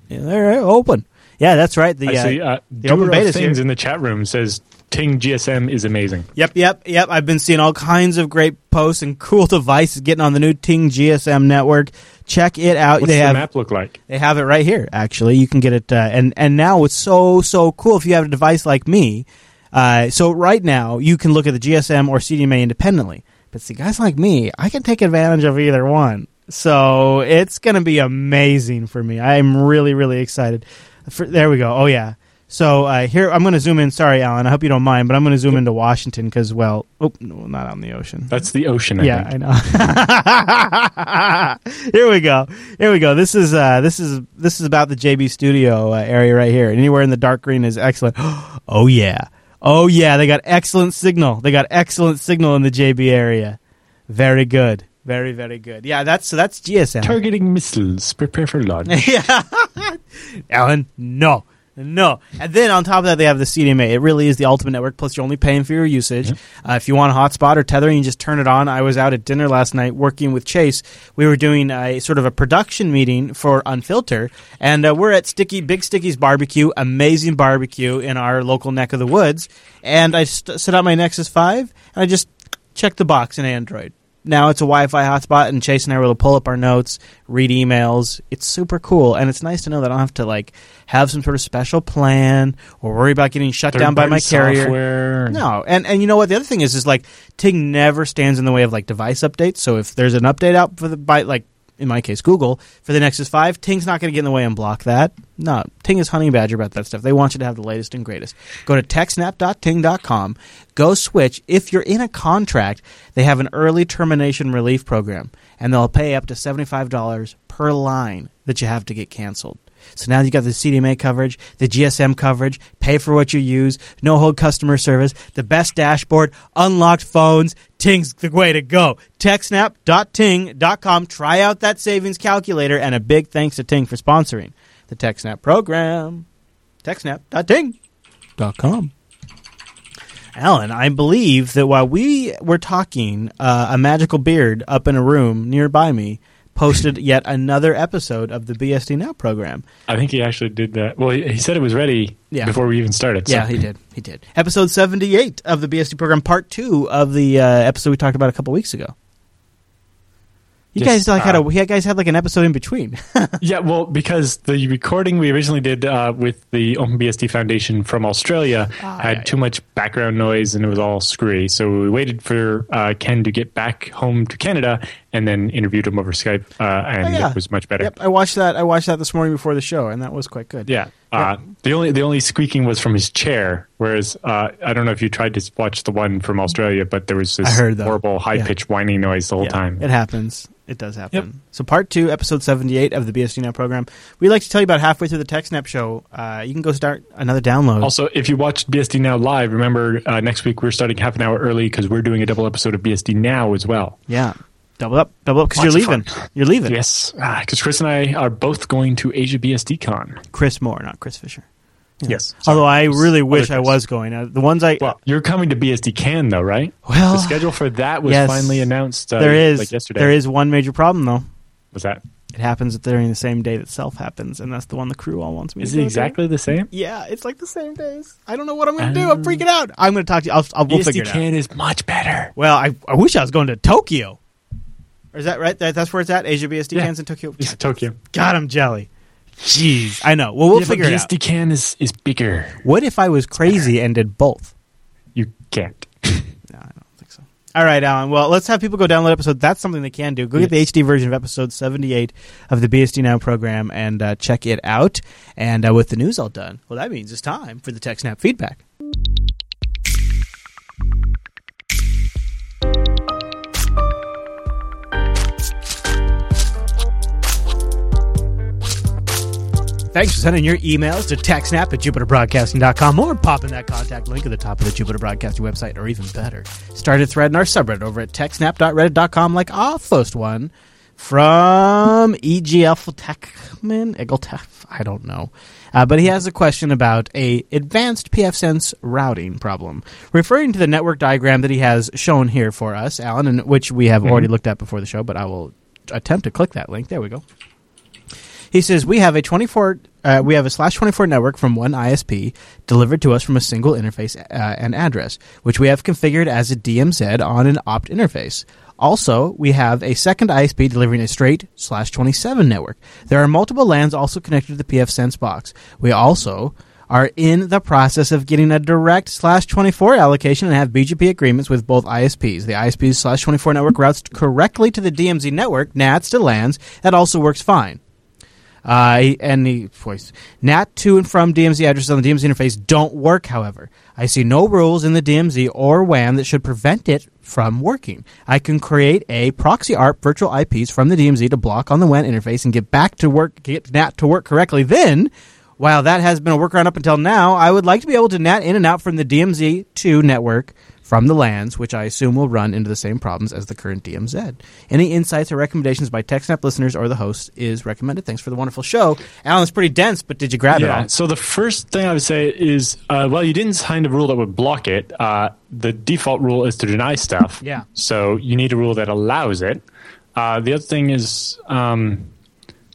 they're open. Yeah, that's right. The uh, see. Uh, the open of things in the chat room says Ting GSM is amazing. Yep, yep, yep. I've been seeing all kinds of great posts and cool devices getting on the new Ting GSM network. Check it out. What's they the have map look like? they have it right here. Actually, you can get it, uh, and and now it's so so cool if you have a device like me. Uh, so right now you can look at the GSM or CDMA independently. But see, guys like me, I can take advantage of either one. So it's going to be amazing for me. I'm really really excited. For, there we go. Oh yeah. So uh, here I'm going to zoom in. Sorry, Allan. I hope you don't mind, but I'm going to zoom into Washington because, well, oh, no, not on the ocean. That's the ocean. I yeah, think. I know. here we go. Here we go. This is uh, this is this is about the JB Studio uh, area right here. Anywhere in the dark green is excellent. oh yeah. Oh yeah. They got excellent signal. They got excellent signal in the JB area. Very good. Very very good. Yeah. That's so that's GSM. Targeting missiles. Prepare for launch. yeah. Allan, no. No. And then on top of that, they have the CDMA. It really is the ultimate network, plus you're only paying for your usage. Uh, if you want a hotspot or tethering, you just turn it on. I was out at dinner last night working with Chase. We were doing a sort of a production meeting for Unfilter, and uh, we're at Sticky Big Sticky's Barbecue, amazing barbecue in our local neck of the woods. And I st- set up my Nexus 5, and I just checked the box in Android. Now it's a Wi-Fi hotspot, and Chase and I were able to pull up our notes, read emails. It's super cool, and it's nice to know that I don't have to like have some sort of special plan or worry about getting shut down by my carrier. software. No, and and you know what? The other thing is, is like Ting never stands in the way of like device updates. So if there's an update out for the by like in my case Google for the Nexus Five, Ting's not going to get in the way and block that. No, Ting is honey badger about that stuff. They want you to have the latest and greatest. Go to techsnap.ting.com. Go switch. If you're in a contract, they have an early termination relief program, and they'll pay up to seventy five dollars per line that you have to get canceled. So now you've got the CDMA coverage, the GSM coverage, pay for what you use, no hold customer service, the best dashboard, unlocked phones. Ting's the way to go. TechSnap.ting.com. Try out that savings calculator, and a big thanks to Ting for sponsoring the TechSnap program. TechSnap.ting.com. Allan, I believe that while we were talking, uh, a magical beard up in a room nearby me posted yet another episode of the BSD Now program. I think he actually did that. Well, he, he said it was ready Yeah. before we even started. so- Yeah, he did. He did. Episode 78 of the BSD program, part two of the uh, episode we talked about a couple weeks ago. You guys like had a uh, you guys had like an episode in between. Yeah, well, because the recording we originally did uh, with the OpenBSD Foundation from Australia Ah, had yeah, too much background noise and it was all screwy. So we waited for uh, Ken to get back home to Canada and then interviewed him over Skype, uh, and Oh, yeah. it was much better. yep, I watched that. I watched that this morning before the show, and that was quite good. Yeah. Uh, the only the only squeaking was from his chair, whereas uh, I don't know if you tried to watch the one from Australia, but there was this heard, horrible high pitched whining noise the whole Yeah, time. It happens. It does happen. So, part two, episode 78 of the BSD Now program. We like to tell you about halfway through the TechSnap show. Uh, you can go start another download. Also, if you watched BSD Now live, remember uh, next week we're starting half an hour early because we're doing a double episode of BSD Now as well. yeah. Double up. Double up because you're leaving. fun. You're leaving. Yes, because Chris and I are both going to Asia BSD Con. Chris Moore, not Chris Fisher. Yes. Although I really wish I was going. Uh, the ones I. Well, you're coming to BSD Can though, right? Well, the schedule for that was yes. finally announced. Uh, there is. like yesterday. There is one major problem, though. Was that? It happens during the same day that Self happens, and that's the one the crew all wants me Is to it go to. exactly the same? Yeah, it's like the same days. I don't know what I'm going to do. I'm freaking out. I'm going to talk to you. I'll, I'll we'll figure BSD it out. Can is much better. Well, I, I wish I was going to Tokyo. Or is that right? That, that's where it's at? Asia BSD Yeah. cans in Tokyo? It's Tokyo. God, I'm jelly. Jeez. I know. Well, we'll yeah, figure it out. BSD Can is is bigger. What if I was crazy and did both? You can't. No, I don't think so. All right, Allan. Well, let's have people go download episode. That's something they can do. Go get the HD version of episode 78 of the BSD Now program and uh, check it out. And uh, with the news all done, well, that means it's time for the TechSnap feedback. Thanks for sending your emails to techsnap at jupiterbroadcasting.com or popping that contact link at the top of the Jupiter Broadcasting website, or even better, start a thread in our subreddit over at techsnap.reddit.com like our first one from EGF Techman, Egeltech, I don't know. Uh, but he has a question about a advanced pfSense routing problem, referring to the network diagram that he has shown here for us, Allan, and which we have already looked at before the show, but I will attempt to click that link. There we go. He says we have a 24 uh, we have a slash 24 network from one ISP delivered to us from a single interface uh, and address, which we have configured as a DMZ on an opt interface. Also, we have a second ISP delivering a straight slash 27 network. There are multiple LANs also connected to the pfSense box. We also are in the process of getting a direct slash 24 allocation and have BGP agreements with both ISPs. The ISP's slash 24 network routes correctly to the DMZ network, NATs to LANs. That also works fine. Uh, and the voice NAT to and from DMZ addresses on the DMZ interface don't work. However, I see no rules in the DMZ or WAN that should prevent it from working. I can create a proxy ARP virtual IPs from the DMZ to block on the WAN interface and get back to work, get NAT to work correctly. Then, while that has been a workaround up until now, I would like to be able to NAT in and out from the DMZ to network from the LANs, which I assume will run into the same problems as the current DMZ. Any insights or recommendations by TechSnap listeners or the host is recommended. Thanks for the wonderful show. Allan, it's pretty dense, but did you grab it all? So the first thing I would say is, uh, well, you didn't sign a rule that would block it. Uh, the default rule is to deny stuff. Yeah. So you need a rule that allows it. Uh, the other thing is, um,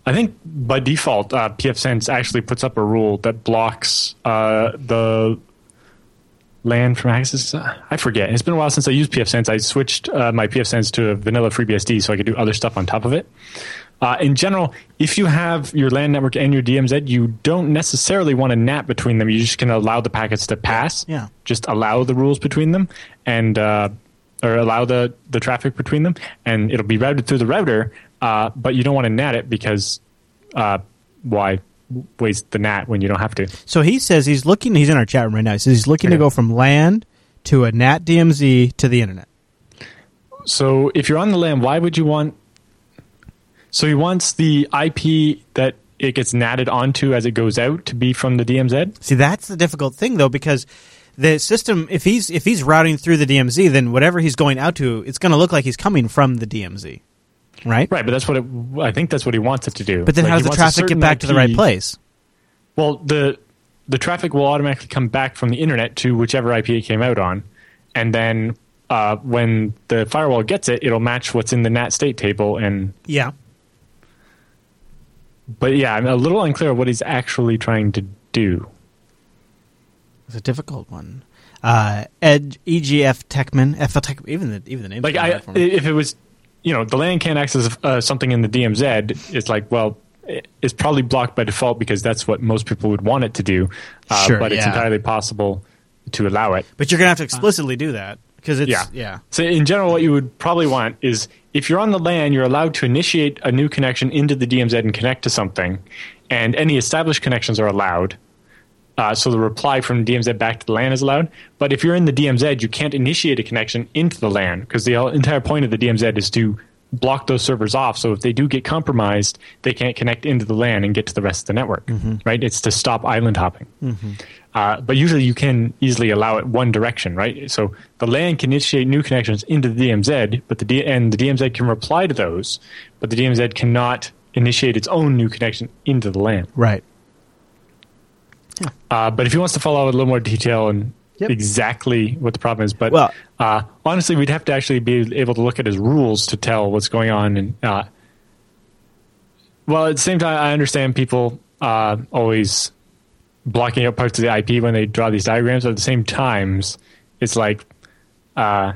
I think by default, uh, pfSense actually puts up a rule that blocks uh, the LAN from access. I forget. It's been a while since I used pfSense. I switched uh, my pfSense to a vanilla FreeBSD so I could do other stuff on top of it. Uh, in general, if you have your LAN network and your DMZ, you don't necessarily want to NAT between them. You're just can allow the packets to pass. Yeah. Just allow the rules between them and uh, or allow the, the traffic between them, and it'll be routed through the router. Uh, but you don't want to NAT it because uh, why waste the NAT when you don't have to? So he says he's looking, he's in our chat room right now. He says he's looking to go from LAN to a NAT DMZ to the internet. So if you're on the LAN, why would you want? So he wants the IP that it gets natted onto as it goes out to be from the DMZ. See, that's the difficult thing though, because the system, if he's if he's routing through the DMZ, then whatever he's going out to, it's going to look like he's coming from the DMZ, right? Right, but that's what it, I think that's what he wants it to do. But then Like, how does the traffic get back to the right place? Well, the the traffic will automatically come back from the internet to whichever IP it came out on, and then uh, when the firewall gets it, it'll match what's in the NAT state table. And Yeah. but yeah, I'm a little unclear what he's actually trying to do. It's a difficult one. Uh, Ed EGF Techman, FL Tech, even the even the name. Like, I, if it was, you know, the LAN can't access uh, something in the DMZ, it's like, well, it's probably blocked by default because that's what most people would want it to do. Uh, Sure, but it's entirely possible to allow it. but you're gonna have to explicitly do that because it's Yeah. yeah. So in general, what you would probably want is if you're on the LAN, you're allowed to initiate a new connection into the DMZ and connect to something, and any established connections are allowed. Uh, so the reply from DMZ back to the LAN is allowed. But if you're in the DMZ, you can't initiate a connection into the LAN because the entire point of the DMZ is to block those servers off. So if they do get compromised, they can't connect into the LAN and get to the rest of the network. Right? It's to stop island hopping. Uh, but usually you can easily allow it one direction, right? So the LAN can initiate new connections into the DMZ, but the D- and the DMZ can reply to those, but the DMZ cannot initiate its own new connection into the LAN. Right. Uh, but if he wants to follow out with a little more detail and Yep. exactly what the problem is, but Well- uh, honestly, we'd have to actually be able to look at his rules to tell what's going on. And uh, well, at the same time, I understand people uh, always blocking out parts of the IP when they draw these diagrams. But at the same times, it's like uh,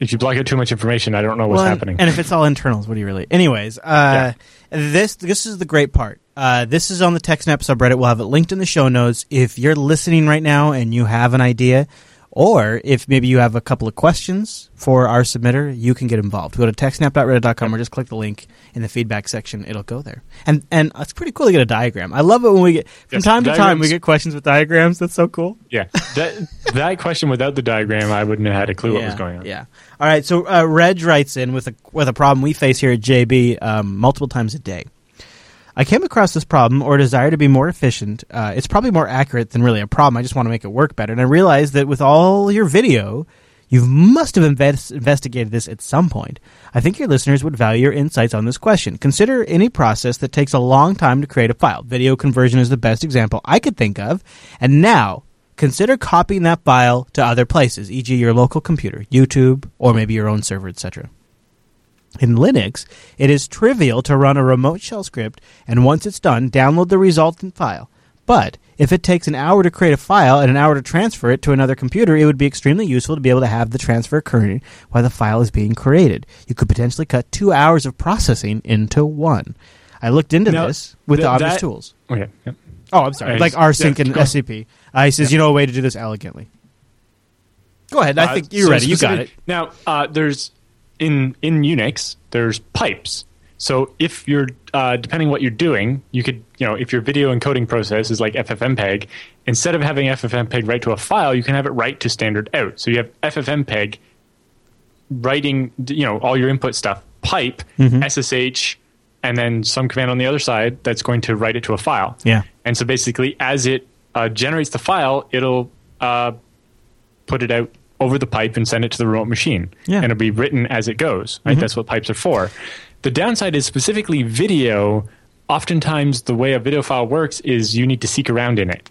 if you block out too much information, I don't know what's Well, and- happening. And if it's all internals, what do you really? Anyways, uh, this this is the great part. Uh, this is on the TechSnap subreddit. We'll have it linked in the show notes. If you're listening right now and you have an idea, Or if maybe you have a couple of questions for our submitter, you can get involved. Go to techsnap.reddit.com or just click the link in the feedback section. It'll go there. And and it's pretty cool to get a diagram. I love it when we get from Yes, time to time we get questions with diagrams. That's so cool. Yeah, that that question without the diagram, I wouldn't have had a clue what was going on. Yeah. All right. So uh, Reg writes in with a with a problem we face here at JB um, multiple times a day. I came across this problem or desire to be more efficient. Uh, it's probably more accurate than really a problem. I just want to make it work better. And I realized that with all your video, you must have invest- investigated this at some point. I think your listeners would value your insights on this question. Consider any process that takes a long time to create a file. Video conversion is the best example I could think of. And now, consider copying that file to other places, e.g., your local computer, YouTube, or maybe your own server, etc. In Linux, it is trivial to run a remote shell script and once it's done, download the resultant file. But if it takes an hour to create a file and an hour to transfer it to another computer, it would be extremely useful to be able to have the transfer occurring while the file is being created. You could potentially cut two hours of processing into one. I looked into Now, this with the obvious that- tools. Okay. Yep. Oh, I'm sorry. Like rsync yeah, and on. SCP. He says, you know a way to do this elegantly. Go ahead. I Uh, think you're so ready. You got it. Now, uh, there's in in Unix, there's pipes. So if you're uh, depending what you're doing, you could you know if your video encoding process is like FFmpeg, instead of having FFmpeg write to a file, you can have it write to standard out. So you have FFmpeg writing you know all your input stuff pipe Mm-hmm. SSH and then some command on the other side that's going to write it to a file. Yeah. And so basically, as it uh, generates the file, it'll uh, put it out over the pipe and send it to the remote machine. Yeah. And it'll be written as it goes. Right? That's what pipes are for. The downside is specifically video. Oftentimes, the way a video file works is you need to seek around in it.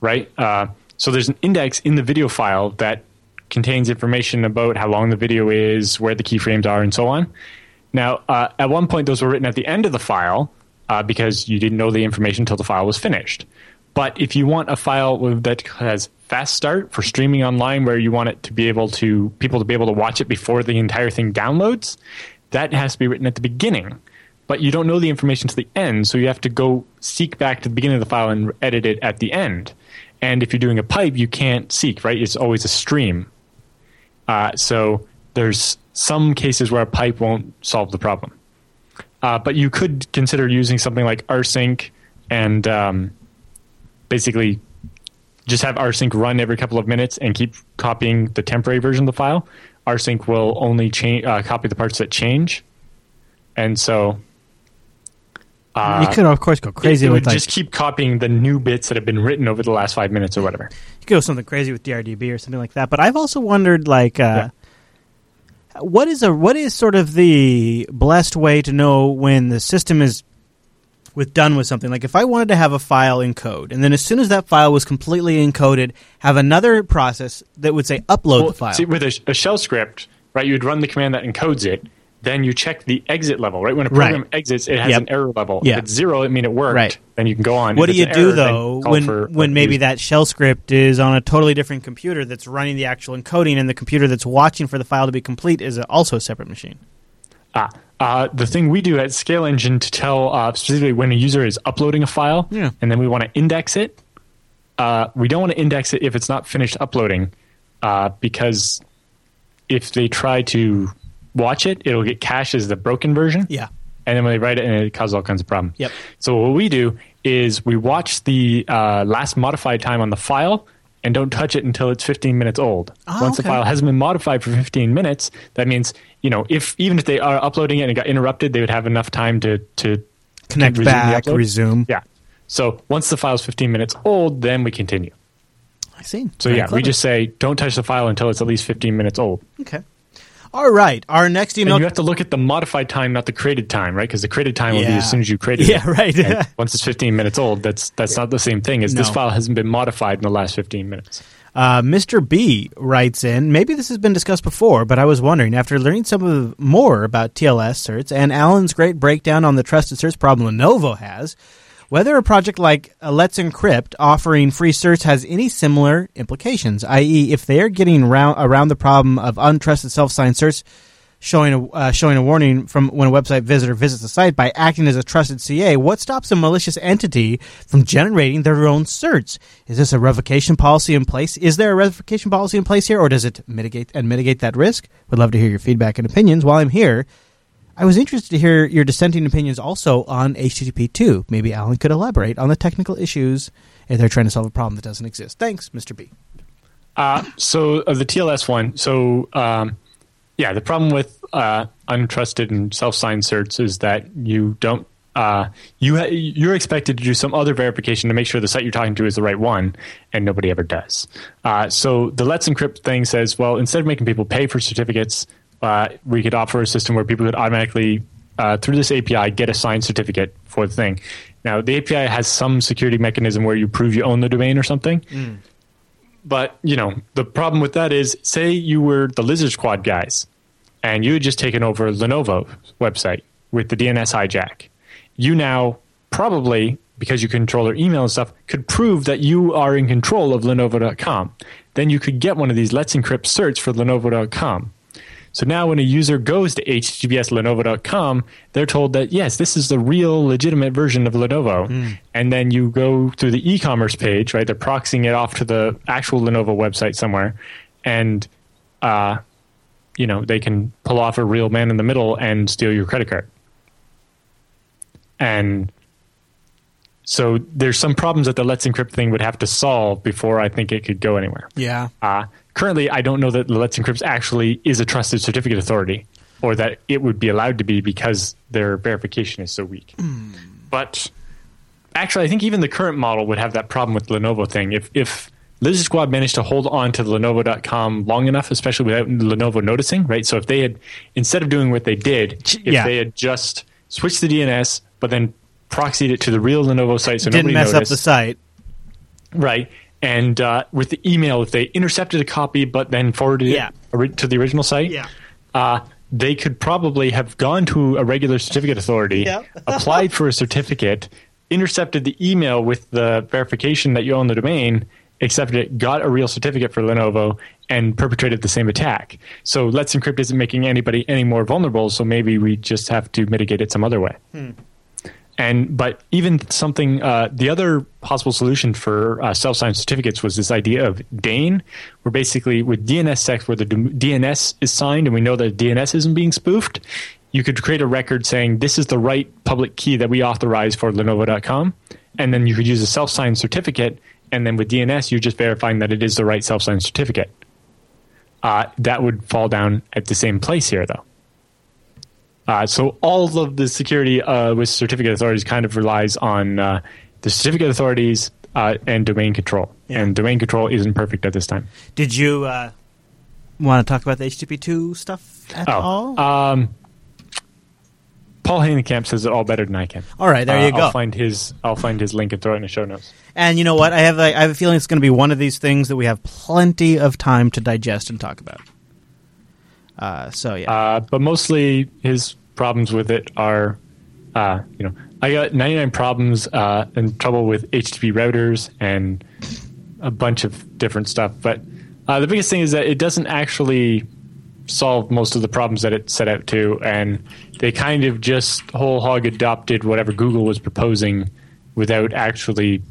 Right? Uh, so there's an index in the video file that contains information about how long the video is, where the keyframes are, and so on. Now, uh, at one point, those were written at the end of the file uh, because you didn't know the information until the file was finished. But if you want a file that has fast start for streaming online, where you want it to be able to people to be able to watch it before the entire thing downloads, that has to be written at the beginning. But you don't know the information to the end, so you have to go seek back to the beginning of the file and edit it at the end. And if you're doing a pipe, you can't seek, right? It's always a stream. Uh, so there's some cases where a pipe won't solve the problem. Uh, but you could consider using something like rsync and um, basically just have rsync run every couple of minutes and keep copying the temporary version of the file. rsync will only change uh, copy the parts that change, and so uh, you could, of course, go crazy it, it would like just keep copying the new bits that have been written over the last five minutes or whatever. you could go something crazy with DRDB or something like that. But I've also wondered, like, uh, what is a what is sort of the blessed way to know when the system is with done with something? Like, if I wanted to have a file encode, and then as soon as that file was completely encoded, have another process that would say upload Well, the file. See, with a, a shell script, right, you would run the command that encodes it. Then you check the exit level, right? When a program Right. exits, it has Yep. an error level. Yeah. If it's zero, it means it worked. Right. Then you can go on. what If do you do error, though when for, when like, maybe use- that shell script is on a totally different computer that's running the actual encoding, and the computer that's watching for the file to be complete is also a separate machine? Ah, uh, the thing we do at ScaleEngine to tell uh, specifically when a user is uploading a file, Yeah. and then we want to index it. Uh, we don't want to index it if it's not finished uploading, uh, because if they try to watch it, it'll get cached as the broken version. Yeah. and then when they write it, and it causes all kinds of problems. Yep. So what we do is we watch the uh, last modified time on the file and don't touch it until it's 15 minutes old. Ah, Once the file hasn't been modified for 15 minutes, that means you know if even if they are uploading it and it got interrupted, they would have enough time to to Connect resume back, resume. Yeah. So once the file's 15 minutes old, then we continue. I see. So Very yeah, we just say don't touch the file until it's at least 15 minutes old. okay. All right. Our next And email. you have to look at the modified time, not the created time, right? Because the created time will be as soon as you created it. Yeah, right. And once it's 15 minutes old, that's that's not the same thing as this file hasn't been modified in the last 15 minutes. Uh, Mr. B writes in, maybe this has been discussed before, but I was wondering, after learning some of more about TLS certs and Allan's great breakdown on the trusted certs problem Lenovo has, whether a project like Let's Encrypt offering free certs has any similar implications, i.e., if they are getting round, around the problem of untrusted self-signed certs, showing a uh, showing a warning from when a website visitor visits the site by acting as a trusted CA. What stops a malicious entity from generating their own certs? Is this a revocation policy in place? Is there a revocation policy in place here, or does it mitigate and mitigate that risk? Would love to hear your feedback and opinions. While I'm here, I was interested to hear your dissenting opinions also on HTTP 2. Maybe Allan could elaborate on the technical issues if they're trying to solve a problem that doesn't exist. Thanks, Mr. B. Uh, so uh, the TLS one. So um, yeah, the problem with uh, untrusted and self-signed certs is that you don't. Uh, you ha- you're expected to do some other verification to make sure the site you're talking to is the right one, and nobody ever does. Uh, so the Let's Encrypt thing says, well, instead of making people pay for certificates, uh, we could offer a system where people could automatically, through this API, get a signed certificate for the thing. Now, the API has some security mechanism where you prove you own the domain or something. Mm but you know the problem with that is say you were the lizard squad guys and you had just taken over lenovo website with the dns hijack you now probably because you control their email and stuff could prove that you are in control of lenovo.com then you could get one of these let's encrypt certs for lenovo.com so now when a user goes to https://lenovo.com, they're told that yes, this is the real legitimate version of Lenovo. Mm. And then you go through the e-commerce page, right? They're proxying it off to the actual Lenovo website somewhere, and uh, you know they can pull off a real man in the middle and steal your credit card. And so there's some problems that the Let's Encrypt thing would have to solve before I think it could go anywhere. Yeah. Uh, currently, I don't know that Let's Encrypt actually is a trusted certificate authority or that it would be allowed to be because their verification is so weak. Mm. But actually, I think even the current model would have that problem with the Lenovo thing. If, if Lizard Squad managed to hold on to Lenovo.com long enough, especially without Lenovo noticing, right? So if they had, instead of doing what they did, if yeah. they had just switched the DNS, but then proxied it to the real Lenovo site so Didn't nobody mess noticed, up the site. Right. And uh, with the email, if they intercepted a copy but then forwarded yeah. it to the original site, yeah. uh, they could probably have gone to a regular certificate authority, applied for a certificate, intercepted the email with the verification that you own the domain, accepted it, got a real certificate for Lenovo, and perpetrated the same attack. So Let's Encrypt isn't making anybody any more vulnerable, so maybe we just have to mitigate it some other way. Hmm. And but even something, uh, the other possible solution for uh, self-signed certificates was this idea of DANE, where basically with DNSSEC, where the DNS is signed and we know that DNS isn't being spoofed, you could create a record saying this is the right public key that we authorize for Lenovo.com, and then you could use a self-signed certificate, and then with DNS you're just verifying that it is the right self-signed certificate. Uh, that would fall down at the same place here, though. Uh, so all of the security uh, with certificate authorities kind of relies on uh, the certificate authorities uh, and domain control. Yeah. And domain control isn't perfect at this time. Did you uh, want to talk about the HTTP two stuff at oh, all? Um, Poul-Henning Kamp says it all better than I can. All right, there you go. I'll find his. I'll find his link and throw it in the show notes. And you know what? I have. I have a feeling it's going to be one of these things that we have plenty of time to digest and talk about. Uh, so yeah, uh, but mostly his problems with it are, uh, you know, I got 99 problems uh, and trouble with HTTP routers and a bunch of different stuff. But uh, the biggest thing is that it doesn't actually solve most of the problems that it set out to, and they kind of just whole hog adopted whatever Google was proposing without actually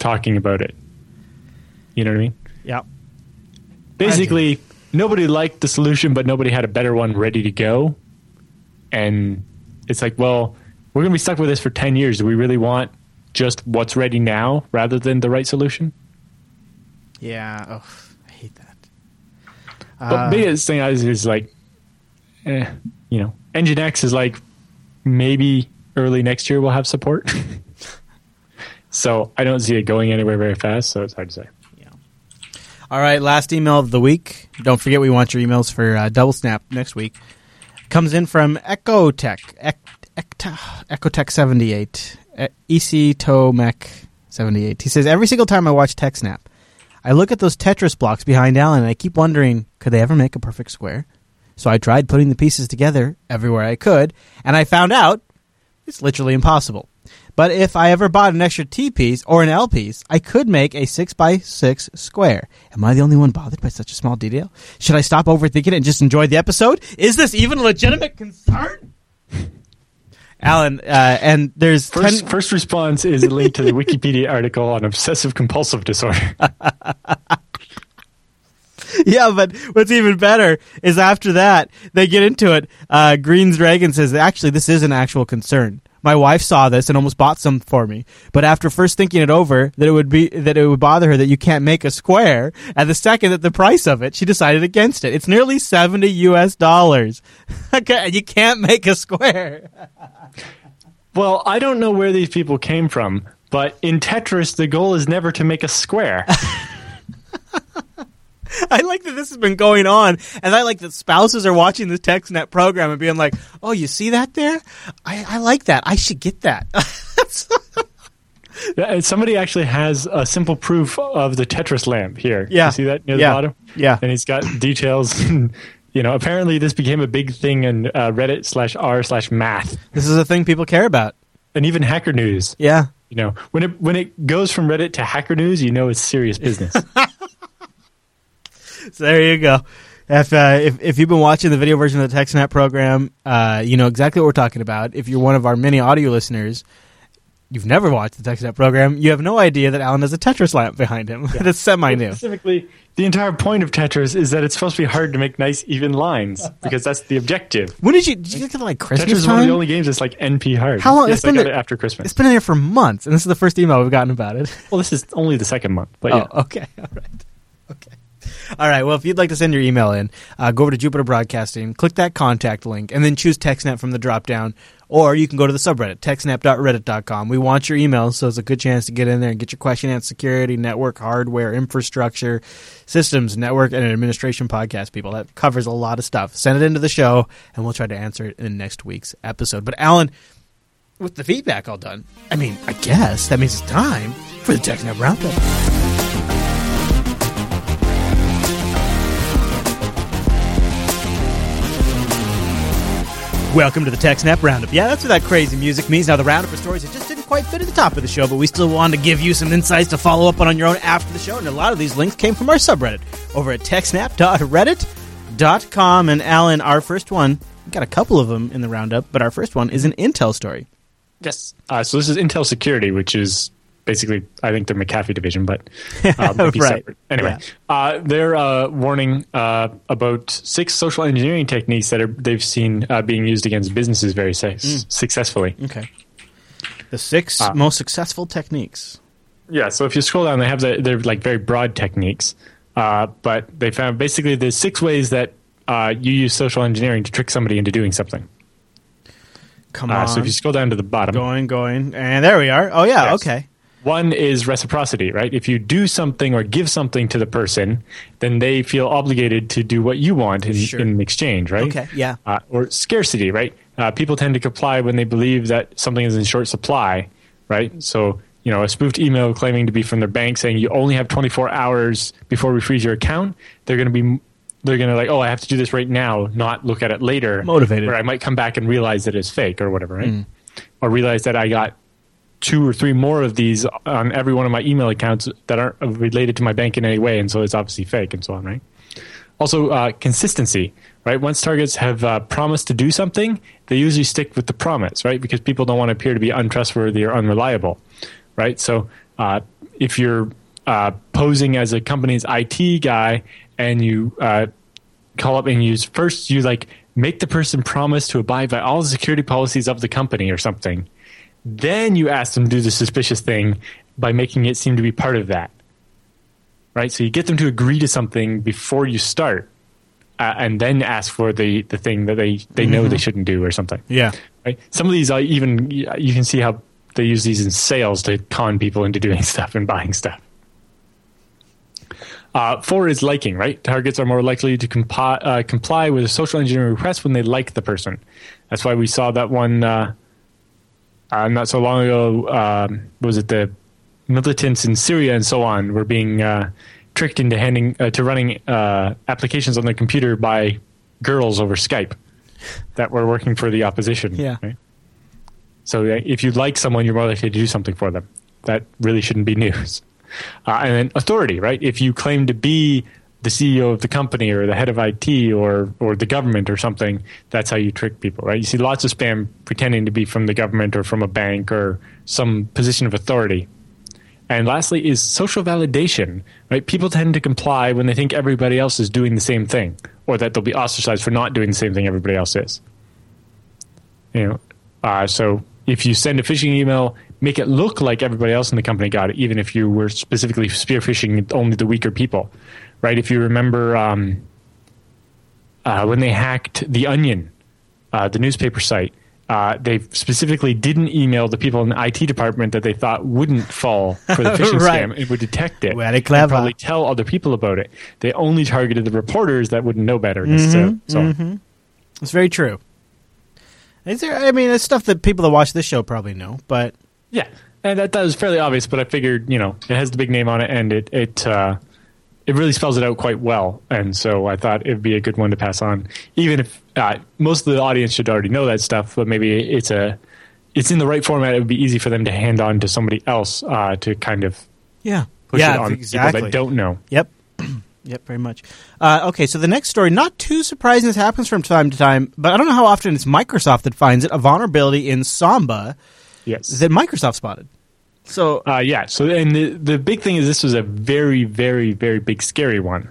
talking about it. You know what I mean? Yeah. Basically, nobody liked the solution, but nobody had a better one ready to go. And it's like, well, we're going to be stuck with this for 10 years. Do we really want just what's ready now rather than the right solution? Yeah. Oh, I hate that. But uh, biggest thing is, is like, eh, you know, Nginx is like maybe early next year we'll have support. so I don't see it going anywhere very fast. So it's hard to say. All right, last email of the week. Don't forget we want your emails for uh, Double Snap next week. Comes in from Ecotech, Ecotech seventy eight, EC Tomec seventy eight. He says every single time I watch TechSnap, I look at those Tetris blocks behind Allan and I keep wondering, could they ever make a perfect square? So I tried putting the pieces together everywhere I could, and I found out it's literally impossible. But if I ever bought an extra T piece or an L piece, I could make a 6 by 6 square. Am I the only one bothered by such a small detail? Should I stop overthinking it and just enjoy the episode? Is this even a legitimate concern? Allan, uh, and there's First, 10 first response is a link to the Wikipedia article on obsessive compulsive disorder. yeah, but what's even better is after that they get into it. Uh, Green's Dragon says, "Actually, this is an actual concern. My wife saw this and almost bought some for me, but after first thinking it over, that it would be that it would bother her that you can't make a square, and the second that the price of it, she decided against it. It's nearly seventy U.S. dollars. okay, you can't make a square. well, I don't know where these people came from, but in Tetris, the goal is never to make a square. I like that this has been going on, and I like that spouses are watching the TechSnap program and being like, "Oh, you see that there? I, I like that. I should get that." Yeah, somebody actually has a simple proof of the Tetris lamp here. Yeah. You see that near Yeah. the bottom? Yeah. And he's got details. you know, apparently this became a big thing in uh, Reddit slash r slash math, this is a thing people care about. and even Hacker News. Yeah. You know, when it when it goes from Reddit to Hacker News, you know it's serious business. So there you go. If, uh, if if you've been watching the video version of the TechSnap program, uh, you know exactly what we're talking about. If you're one of our many audio listeners, you've never watched the TechSnap program, you have no idea that Allan has a Tetris lamp behind him. That's semi new. Specifically, the entire point of Tetris is that it's supposed to be hard to make nice even lines because that's the objective. When did you did you get it like Tetris Christmas is one of the only games that's like NP hard. How long- Yes, it's been there- it after Christmas. It's been there for months, and this is the first email we've gotten about it. well, this is only the second month, but yeah. Oh, okay. All right. All right. Well, if you'd like to send your email in, uh, go over to Jupiter Broadcasting, click that contact link, and then choose TechSnap from the drop down. Or you can go to the subreddit, techsnap.reddit.com. We want your emails, so it's a good chance to get in there and get your question on security, network, hardware, infrastructure, systems, network, and administration podcast, people. That covers a lot of stuff. Send it into the show, and we'll try to answer it in next week's episode. But, Allan, with the feedback all done, I mean, I guess that means it's time for the TechSnap Roundup. Welcome to the TechSnap Roundup. Yeah, that's what that crazy music means. Now, the roundup of stories that just didn't quite fit at the top of the show, but we still wanted to give you some insights to follow up on on your own after the show. And a lot of these links came from our subreddit over at techsnap.reddit.com. And Allan, our first one, we got a couple of them in the roundup, but our first one is an Intel story. Yes. Uh, so this is Intel Security, which is basically, I think, the McAfee division, but uh, maybe Right. separate. Anyway, uh, they're uh, warning uh, about six social engineering techniques that are, they've seen uh, being used against businesses very su- successfully. Okay. The six Ah. most successful techniques. Yeah. So if you scroll down, they have the, they're like very broad techniques, uh, but they found basically there's six ways that uh, you use social engineering to trick somebody into doing something. Come Uh, on. so if you scroll down to the bottom, going, going. And there we are. Oh, yeah. Yes. Okay. One is reciprocity, right? If you do something or give something to the person, then they feel obligated to do what you want in, Sure. in exchange, right? Okay. Yeah. Uh, or scarcity, right? Uh, people tend to comply when they believe that something is in short supply, right? So, you know, a spoofed email claiming to be from their bank saying you only have 24 hours before we freeze your account, they're going to be they're going to like, oh, I have to do this right now, not look at it later. Motivated. Or I might come back and realize that it's fake or whatever, right? Or realize that I got two or three more of these on every one of my email accounts that aren't related to my bank in any way, and so it's obviously fake and so on, right? Also, uh, consistency, right? Once targets have uh, promised to do something, they usually stick with the promise, right? Because people don't want to appear to be untrustworthy or unreliable, right? So, uh, if you're uh, posing as a company's IT guy and you uh, call up and use first, you like make the person promise to abide by all the security policies of the company or something. Then you ask them to do the suspicious thing by making it seem to be part of that right? So you get them to agree to something before you start, uh, and then ask for the, the thing that they, they know they shouldn't do or something. Yeah. Right? Some of these, I even you can see how they use these in sales to con people into doing stuff and buying stuff. Uh, four is liking, right? Targets are more likely to compi- uh, comply with a social engineering request when they like the person. That's why we saw that one uh, uh, not so long ago. Um, was it the militants in Syria and so on were being uh, tricked into handing uh, to running uh, applications on their computer by girls over Skype that were working for the opposition. Yeah. right? So if you like someone, you're more likely to do something for them. That really shouldn't be news. Uh, and then authority, right? If you claim to be the CEO of the company or the head of IT or or the government or something, that's how you trick people, right? You see lots of spam pretending to be from the government or from a bank or some position of authority. And lastly is social validation, right? People tend to comply when they think everybody else is doing the same thing or that they'll be ostracized for not doing the same thing everybody else is. You know, uh, so if you send a phishing email, make it look like everybody else in the company got it, even if you were specifically spear phishing only the weaker people, right? If you remember um, uh, when they hacked the Onion, uh, the newspaper site, uh, they specifically didn't email the people in the IT department that they thought wouldn't fall for the phishing Right. scam It would detect it. Very clever. probably tell other people about it. They only targeted the reporters that wouldn't know better. Mm-hmm, So, so It's very true. Is there? I mean, it's stuff that people that watch this show probably know, but Yeah, and that, that was fairly obvious, but I figured you know it has the big name on it, and it it uh, it really spells it out quite well, and so I thought it'd be a good one to pass on, even if uh, most of the audience should already know that stuff, but maybe it's a it's in the right format. It would be easy for them to hand on to somebody else uh, to kind of yeah, push yeah, it on exactly. people that don't know. Yep. yep, very much. Uh, okay, so the next story, not too surprising. This happens from time to time, but I don't know how often it's Microsoft that finds it. A vulnerability in Samba Yes. that Microsoft spotted. So Uh, yeah. So, and the the big thing is this was a very, very, very big, scary one.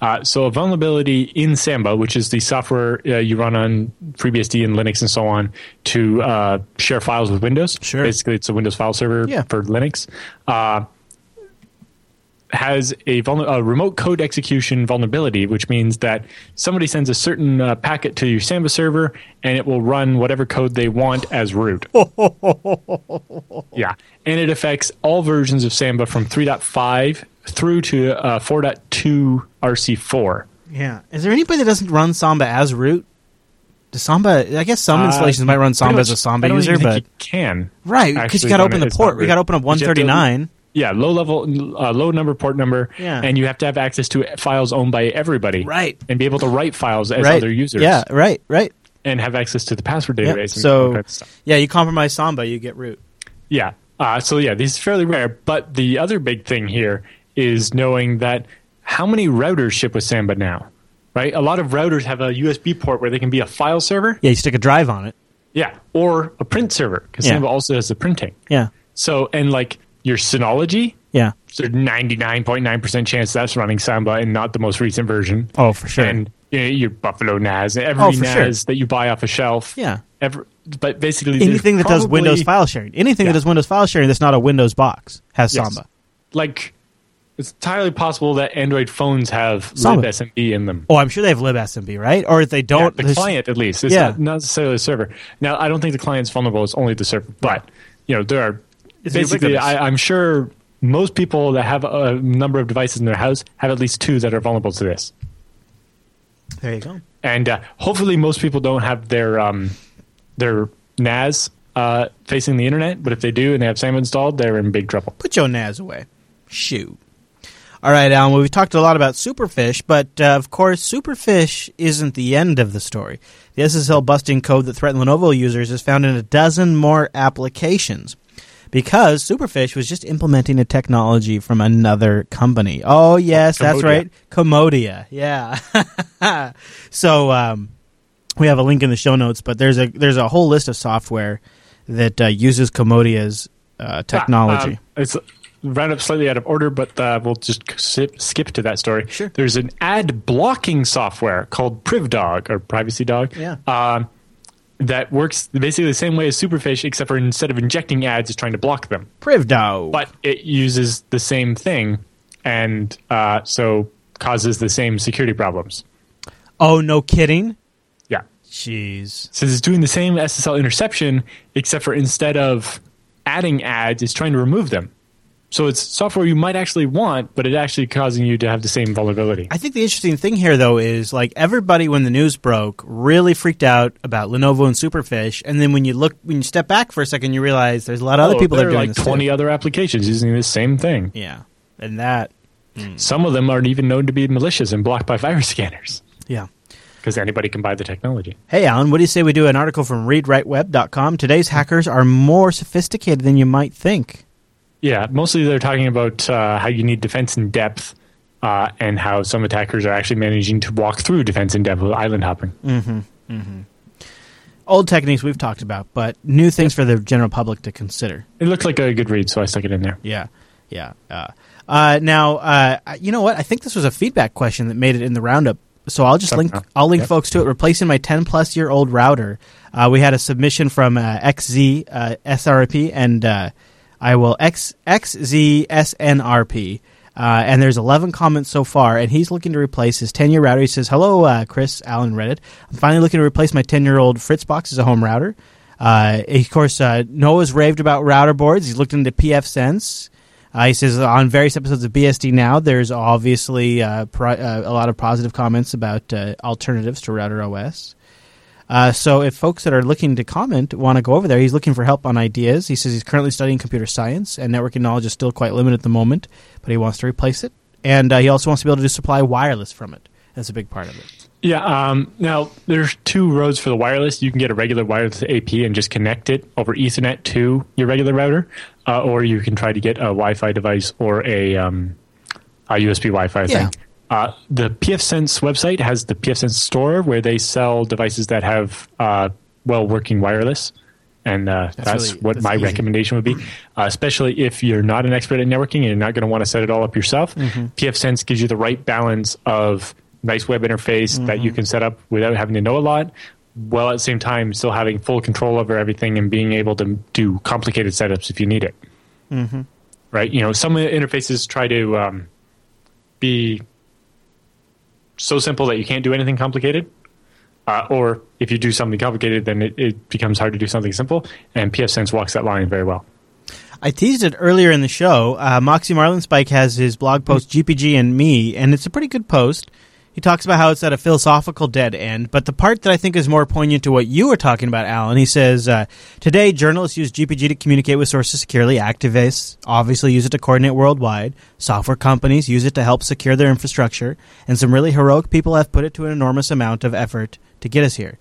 Uh, so, a vulnerability in Samba, which is the software uh, you run on FreeBSD and Linux and so on to uh, share files with Windows. Sure. Basically, it's a Windows file server Yeah. for Linux. Has a, vulner- a remote code execution vulnerability, which means that somebody sends a certain uh, packet to your Samba server and it will run whatever code they want as root. yeah. And it affects all versions of Samba from 3.5 through to uh, 4.2 RC4. yeah, is there anybody that doesn't run Samba as root? Does Samba? I guess some installations Uh, might run Samba pretty as a Samba I don't user, even think but you can. right because you got to open the port. We got to open up But you have to- 139. Yeah, low level, uh, low number port number, Yeah. and you have to have access to files owned by everybody, Right. And be able to write files as right. other users, Yeah, right, right. and have access to the password Yep. database. and So yeah, you compromise Samba, you get root. Yeah. Uh, so yeah, these are fairly rare. But the other big thing here is knowing that how many routers ship with Samba now, right? A lot of routers have a USB port where they can be a file server, Yeah, you stick a drive on it. yeah, or a print server because Yeah. Samba also has the printing. Yeah, So and like your Synology, yeah. there's a 99.9% chance that's running Samba and not the most recent version. Oh, for sure. And you know, your Buffalo NAS, every Oh, for sure. NAS that you buy off a shelf. Yeah. Every, but basically, anything that does Windows file sharing, anything Yeah. that does Windows file sharing that's not a Windows box has Yes. Samba. like it's entirely possible that Android phones have Samba. libsmb in them. Oh, I'm sure they have libsmb, right? Or if they don't, the client at least. It's Yeah. not, not necessarily the server. Now, I don't think the client's vulnerable. It's only the server. But you know, there are It's basically. I, I'm sure most people that have a number of devices in their house have at least two that are vulnerable to this. there you go. And uh, hopefully, most people don't have their um, their NAS uh, facing the internet. But if they do and they have SAM installed, they're in big trouble. Put your NAS away. Shoot. All right, Allan. Well, we've talked a lot about Superfish, but uh, of course, Superfish isn't the end of the story. The SSL busting code that threatened Lenovo users is found in a dozen more applications because Superfish was just implementing a technology from another company. Oh, yes, that's right. Komodia. Yeah. so um, we have a link in the show notes, but there's a there's a whole list of software that uh, uses Komodia's uh, technology. Ah, um, it's round up slightly out of order, but uh, we'll just skip, skip to that story. Sure. There's an ad blocking software called PrivDog or Privacy Dog. Yeah. Um, that works basically the same way as Superfish, except for instead of injecting ads, it's trying to block them. Privdo. But it uses the same thing, and uh, so causes the same security problems. oh, no kidding. Yeah. Jeez. Since it's doing the same SSL interception, except for instead of adding ads, it's trying to remove them. So it's software you might actually want, but it actually causing you to have the same vulnerability. I think the interesting thing here, though, is like everybody when the news broke really freaked out about Lenovo and Superfish, and then when you look, when you step back for a second, you realize there's a lot of other Oh, people that are doing like this. twenty too. other applications using the same thing. Yeah, and that, hmm. Some of them aren't even known to be malicious and blocked by virus scanners. yeah. because anybody can buy the technology. Hey, Allan, what do you say we do an article from readwriteweb.com? Today's hackers are more sophisticated than you might think. Yeah, mostly they're talking about uh, how you need defense in depth uh, and how some attackers are actually managing to walk through defense in depth with island hopping. Mm-hmm. Mm-hmm. Old techniques we've talked about, but new things for the general public to consider. It looked like a good read, so I stuck it in there. Yeah, yeah. Uh, uh, now, uh, you know what? I think this was a feedback question that made it in the roundup. So I'll just link. I'll link yep. folks to it. Replacing my 10 plus year old router. Uh, we had a submission from uh, XZ uh, SRP and I will X XZSNRP. Uh, and there's 11 comments so far, and he's looking to replace his 10 year router. He says, Hello, uh, Chris, Allan, Reddit. I'm finally looking to replace my 10 year old Fritzbox as a home router. Uh, of course, uh, Noah's raved about router boards. He's looked into pfSense. Uh, he says on various episodes of BSD now, there's obviously uh, pro- a lot of positive comments about alternatives to Router OS. Uh, so if folks that are looking to comment want to go over there, he's looking for help on ideas. He says he's currently studying computer science, and networking knowledge is still quite limited at the moment, but he wants to replace it. And uh, he also wants to be able to supply wireless from it. That's a big part of it. Yeah. Um, now there's two roads for the wireless. You can get a regular wireless AP and just connect it over Ethernet to your regular router, uh, or you can try to get a Wi-Fi device or a, um, a USB Wi-Fi yeah. thing. Uh, the pfSense website has the pfSense store where they sell devices that have uh, well working wireless. And uh, that's, that's really, what that's my easy. recommendation would be, uh, especially if you're not an expert at networking and you're not going to want to set it all up yourself. Mm-hmm. pfSense gives you the right balance of nice web interface mm-hmm. that you mm-hmm. can set up without having to know a lot, while at the same time still having full control over everything and being able to do complicated setups if you need it. Mm-hmm. Right? You know, some interfaces try to um, be so simple that you can't do anything complicated. Uh, or if you do something complicated, then it, it, becomes hard to do something simple. And pfSense walks that line very well. I teased it earlier in the show. Uh, Moxie Marlinspike has his blog post GPG and me, and it's a pretty good post. He talks about how it's at a philosophical dead end, but the part that I think is more poignant to what you were talking about, Allan, he says, uh, Today, journalists use GPG to communicate with sources securely. Activists obviously use it to coordinate worldwide. Software companies use it to help secure their infrastructure. And some really heroic people have put it to an enormous amount of effort to get us here.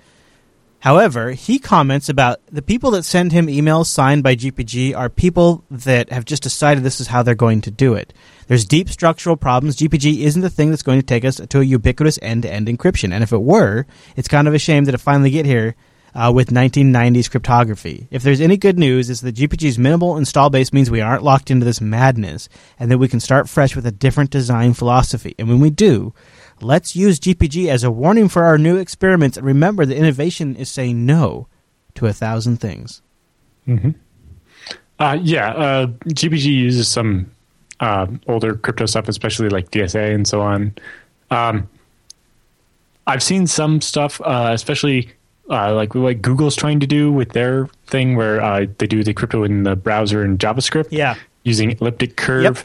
However, he comments about the people that send him emails signed by GPG are people that have just decided this is how they're going to do it. There's deep structural problems. GPG isn't the thing that's going to take us to a ubiquitous end-to-end encryption. And if it were, it's kind of a shame that it finally get here uh, with 1990s cryptography. If there's any good news, it's that GPG's minimal install base means we aren't locked into this madness, and that we can start fresh with a different design philosophy. And when we do, Let's use GPG as a warning for our new experiments and remember that innovation is saying no to a thousand things. Mm-hmm. Uh, yeah, uh, GPG uses some uh, older crypto stuff, especially like DSA and so on. Um, I've seen some stuff, uh, especially uh, like what Google's trying to do with their thing, where uh, they do the crypto in the browser in JavaScript. Yeah, using elliptic curve. Yep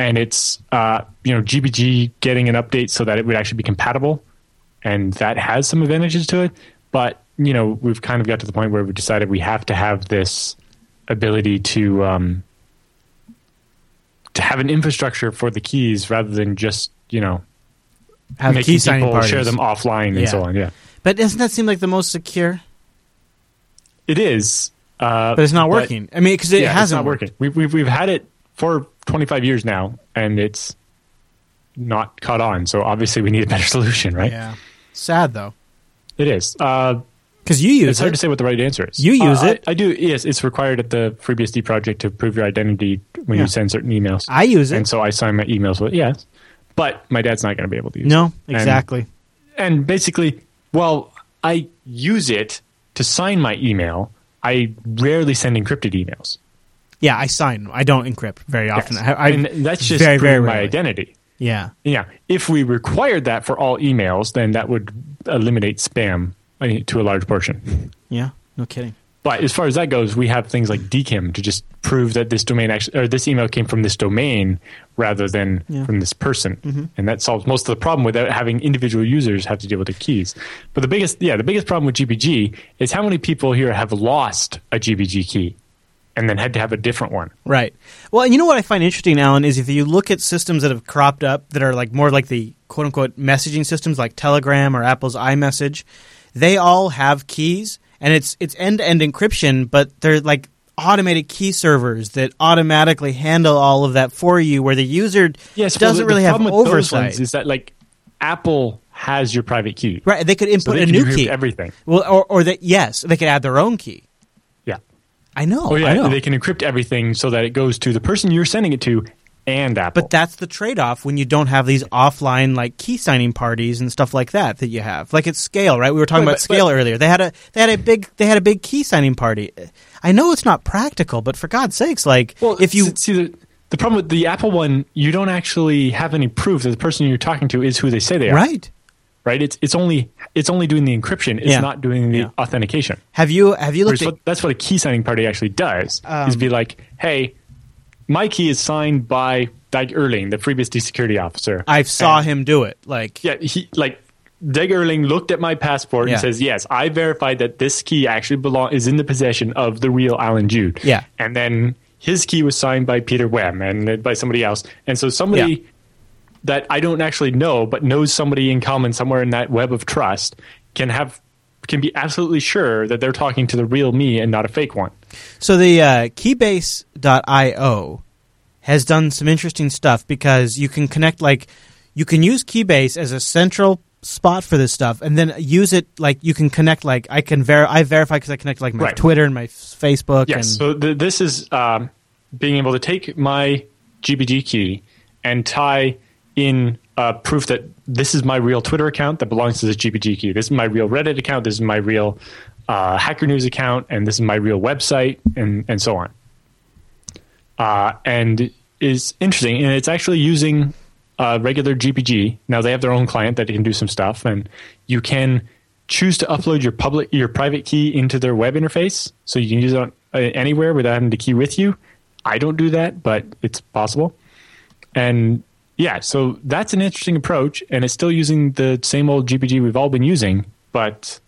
and it's uh, you know GPG getting an update so that it would actually be compatible, and that has some advantages to it. But you know we've kind of got to the point where we decided we have to have this ability to um, to have an infrastructure for the keys rather than just you know have making key signing people share them offline and so on. Yeah, but doesn't that seem like the most secure? It is, uh, but it's not working. I mean, because it yeah, hasn't not working. We've, we've we've had it for 25 years now, and it's not caught on. So obviously, we need a better solution, right? Yeah. Sad though. It is. Because uh, you use it's it. hard to say what the right answer is. You use uh, it. I, I, do. Yes, it's required at the FreeBSD project to prove your identity when yeah. you send certain emails. I use it, and so I sign my emails with yes. But my dad's not going to be able to use no, it. No, exactly. And, and basically, well, I use it to sign my email. I rarely send encrypted emails. Yeah, I sign. I don't encrypt very often. Yes. I, I, and that's just very, very my identity. Yeah. Yeah. If we required that for all emails, then that would eliminate spam to a large portion. Yeah. No kidding. But as far as that goes, we have things like DKIM to just prove that this domain actually, or this email came from this domain rather than yeah. from this person, mm-hmm. and that solves most of the problem without having individual users have to deal with the keys. But the biggest, yeah, the biggest problem with GPG is how many people here have lost a GPG key and then had to have a different one. Right. Well, and you know what I find interesting, Allan, is if you look at systems that have cropped up that are like more like the quote unquote messaging systems like Telegram or Apple's iMessage, they all have keys and it's it's end to end encryption, but they're like automated key servers that automatically handle all of that for you where the user Yes, doesn't the- the really have with those oversight. is that like Apple has your private key, right, they could So input they a new key. everything. Well, or, or that yes, they could add their own key. Yeah. I know. Oh I yeah, know. they can encrypt everything so that it goes to the person you're sending it to and Apple. But that's the trade-off when you don't have these offline like key signing parties and stuff like that that you have. Like it's Scale, right? We were talking But- about but- Scale earlier. They had a they had a big they had a big key signing party. I know it's not practical, but for God's sakes, like well, if you see the the problem with the Apple one, you don't actually have any proof that the person you're talking to is who they say they are. right Right? It's it's only it's only doing the encryption. It's Yeah. not doing the Yeah. authentication. have you have you looked at what, that's what a key signing party actually does. Um, is be like, hey, my key is signed by Dag Erling, the FreeBSD security officer. I saw And- him do it. Like Yeah, he like Dag Erling looked at my passport Yeah. and says, "Yes, I verified that this key actually belong is in the possession of the real Allan Jude." Yeah. and then his key was signed by Peter Wemm and by somebody else, and so somebody Yeah. that I don't actually know but knows somebody in common somewhere in that web of trust can have can be absolutely sure that they're talking to the real me and not a fake one. So the uh, Keybase.io has done some interesting stuff because you can connect like you can use Keybase as a central spot for this stuff, and then use it like you can connect like I can ver I verify because I connect like my Right. Twitter and my Facebook. Yes. and So th- this is um, being able to take my GPG key and tie in uh, proof that this is my real Twitter account that belongs to this GPG key. This is my real Reddit account. This is my real uh, Hacker News account, and this is my real website, and and so on. Uh, and is interesting, and it's actually using uh, regular GPG. Now they have their own client that can do some stuff, and you can choose to upload your public your private key into their web interface, so you can use it uh, anywhere without having the key with you. I don't do that, but it's possible. And yeah, so that's an interesting approach, and it's still using the same old GPG we've all been using, but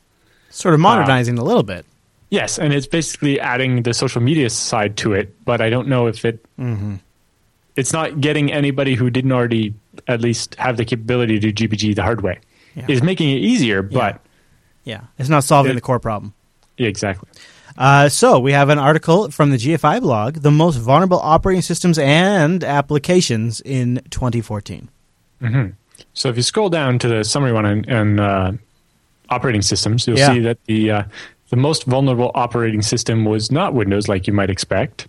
sort of modernizing a little bit. Yes, and it's basically adding the social media side to it, but I don't know if it. Mm-hmm. It's not getting anybody who didn't already at least have the capability to do GPG the hard way. Yeah. It's making it easier, but Yeah, it's not solving It- the core problem. yeah, exactly. Uh, so we have an article from the GFI blog: the most vulnerable operating systems and applications in 2014. So if you scroll down to the summary one on, on uh, operating systems, you'll Yeah. see that the uh, the most vulnerable operating system was not Windows, like you might expect.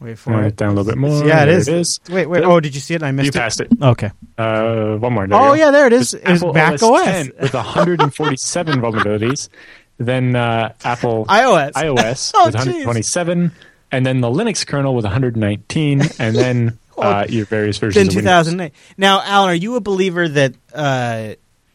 Wait for it. it down a little bit more. Yeah, it is. It is. Wait, wait. Oh, did you see it? I missed it. You it. passed it. Okay. Uh, one more. There Oh yeah, there it is. It's It's Mac OS, OS. with 147 vulnerabilities. Then uh, Apple iOS. iOS Oh, with jeez. 127, and then the Linux kernel with 119, and then uh, your various versions Windows. 2008. Now, Allan, are you a believer that? Uh,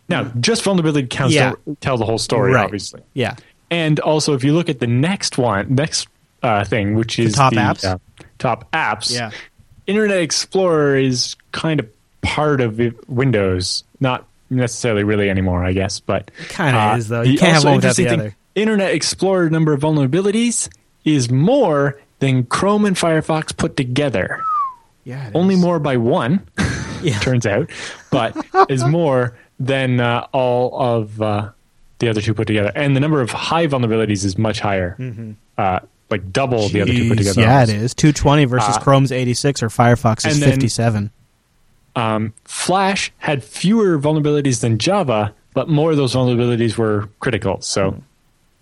Now, just vulnerability counts Yeah. don't tell the whole story, Right. obviously. yeah. And also, if you look at the next one, next uh, thing, which is top apps? uh, top apps, Yeah. Internet Explorer is kind of part of Windows, not necessarily really anymore, I guess, but Kinda uh, is, though. You can't have one without the interesting other. Internet Explorer number of vulnerabilities is more than Chrome and Firefox put together. Yeah. it Only is. more by one, Yeah. turns out, but is more than uh, all of uh, the other two put together. And the number of high vulnerabilities is much higher, uh, like double the other two put Mm-hmm. Together. Yeah, it almost. is. 220 versus Uh, Chrome's 86 or Firefox's 57. Um, Flash had fewer vulnerabilities than Java, but more of those vulnerabilities were critical. So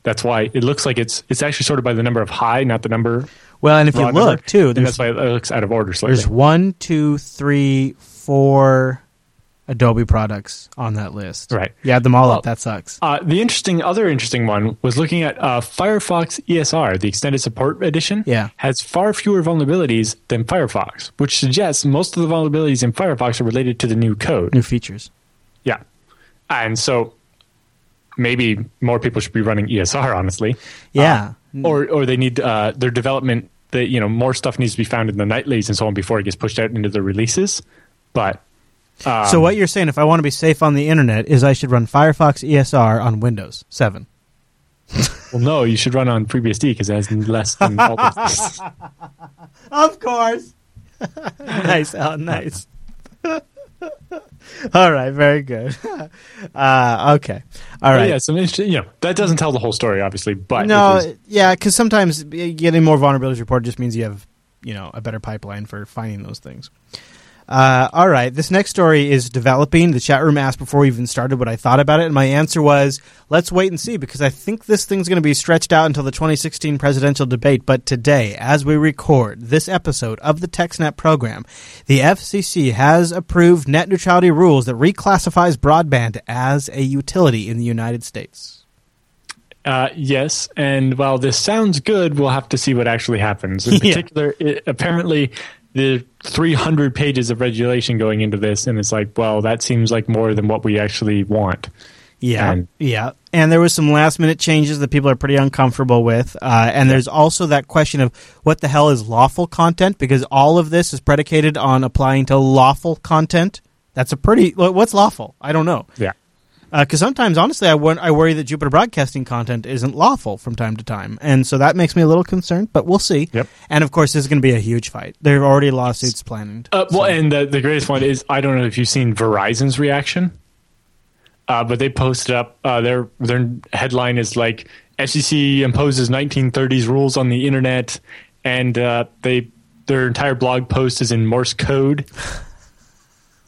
that's why it looks like it's it's actually sorted by the number of high, not the number. Well, and if you raw number. look too, that's why it looks out of order slightly. there's one, two, three, four Adobe products on that list. Right. You add them all Well, up. That sucks. Uh, the interesting, other interesting one was looking at uh, Firefox ESR, the extended support edition. Yeah. has far fewer vulnerabilities than Firefox, which suggests most of the vulnerabilities in Firefox are related to the new code. New features. Yeah, and so maybe more people should be running ESR, honestly. Yeah. Uh, or or they need uh, their development. That you know more stuff needs to be found in the nightlies and so on before it gets pushed out into the releases. But um, so what you're saying, if I want to be safe on the internet, is I should run Firefox ESR on Windows 7. Well, no, you should run on FreeBSD because it has less than all. Of course. nice, oh, nice. All right, very good. Uh, okay, all right. But yeah, some interesting, you know, that doesn't tell the whole story, obviously, but no, yeah, because sometimes getting more vulnerabilities reported just means you have, you know, a better pipeline for finding those things. Uh, all right, this next story is developing. The chat room asked before we even started what I thought about it, and my answer was, let's wait and see, because I think this thing's going to be stretched out until the 2016 presidential debate. But today, as we record this episode of the TechSnap program, the FCC has approved net neutrality rules that reclassifies broadband as a utility in the United States. Uh, yes, and while this sounds good, we'll have to see what actually happens. In Yeah. particular, it, apparently, the 300 pages of regulation going into this, and it's like, well, that seems like more than what we actually want. Yeah, And- yeah, and there was some last minute changes that people are pretty uncomfortable with, uh, and there's also that question of what the hell is lawful content because all of this is predicated on applying to lawful content. That's a pretty what's lawful? I don't know Yeah. Because sometimes honestly I, wor- I worry that Jupiter Broadcasting content isn't lawful from time to time, and so that makes me a little concerned. But we'll see. Yep. And of course, this is going to be a huge fight. There are already lawsuits planned. Uh, well, So- and the, the greatest one is I don't know if you've seen Verizon's reaction, uh, but they posted up uh, their their headline is like FCC imposes 1930s rules on the internet, and uh, they their entire blog post is in Morse code.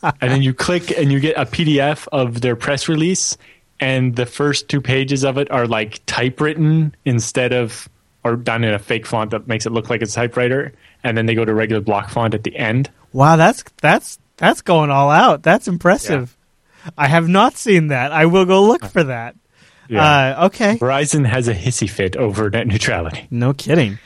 and then you click and you get a PDF of their press release, and the first two pages of it are like typewritten instead of or done in a fake font that makes it look like it's a typewriter, and then they go to regular block font at the end. Wow, that's that's that's going all out. That's impressive. I have not seen that. I will go look for that. Uh, okay. Verizon has a hissy fit over net neutrality. No kidding.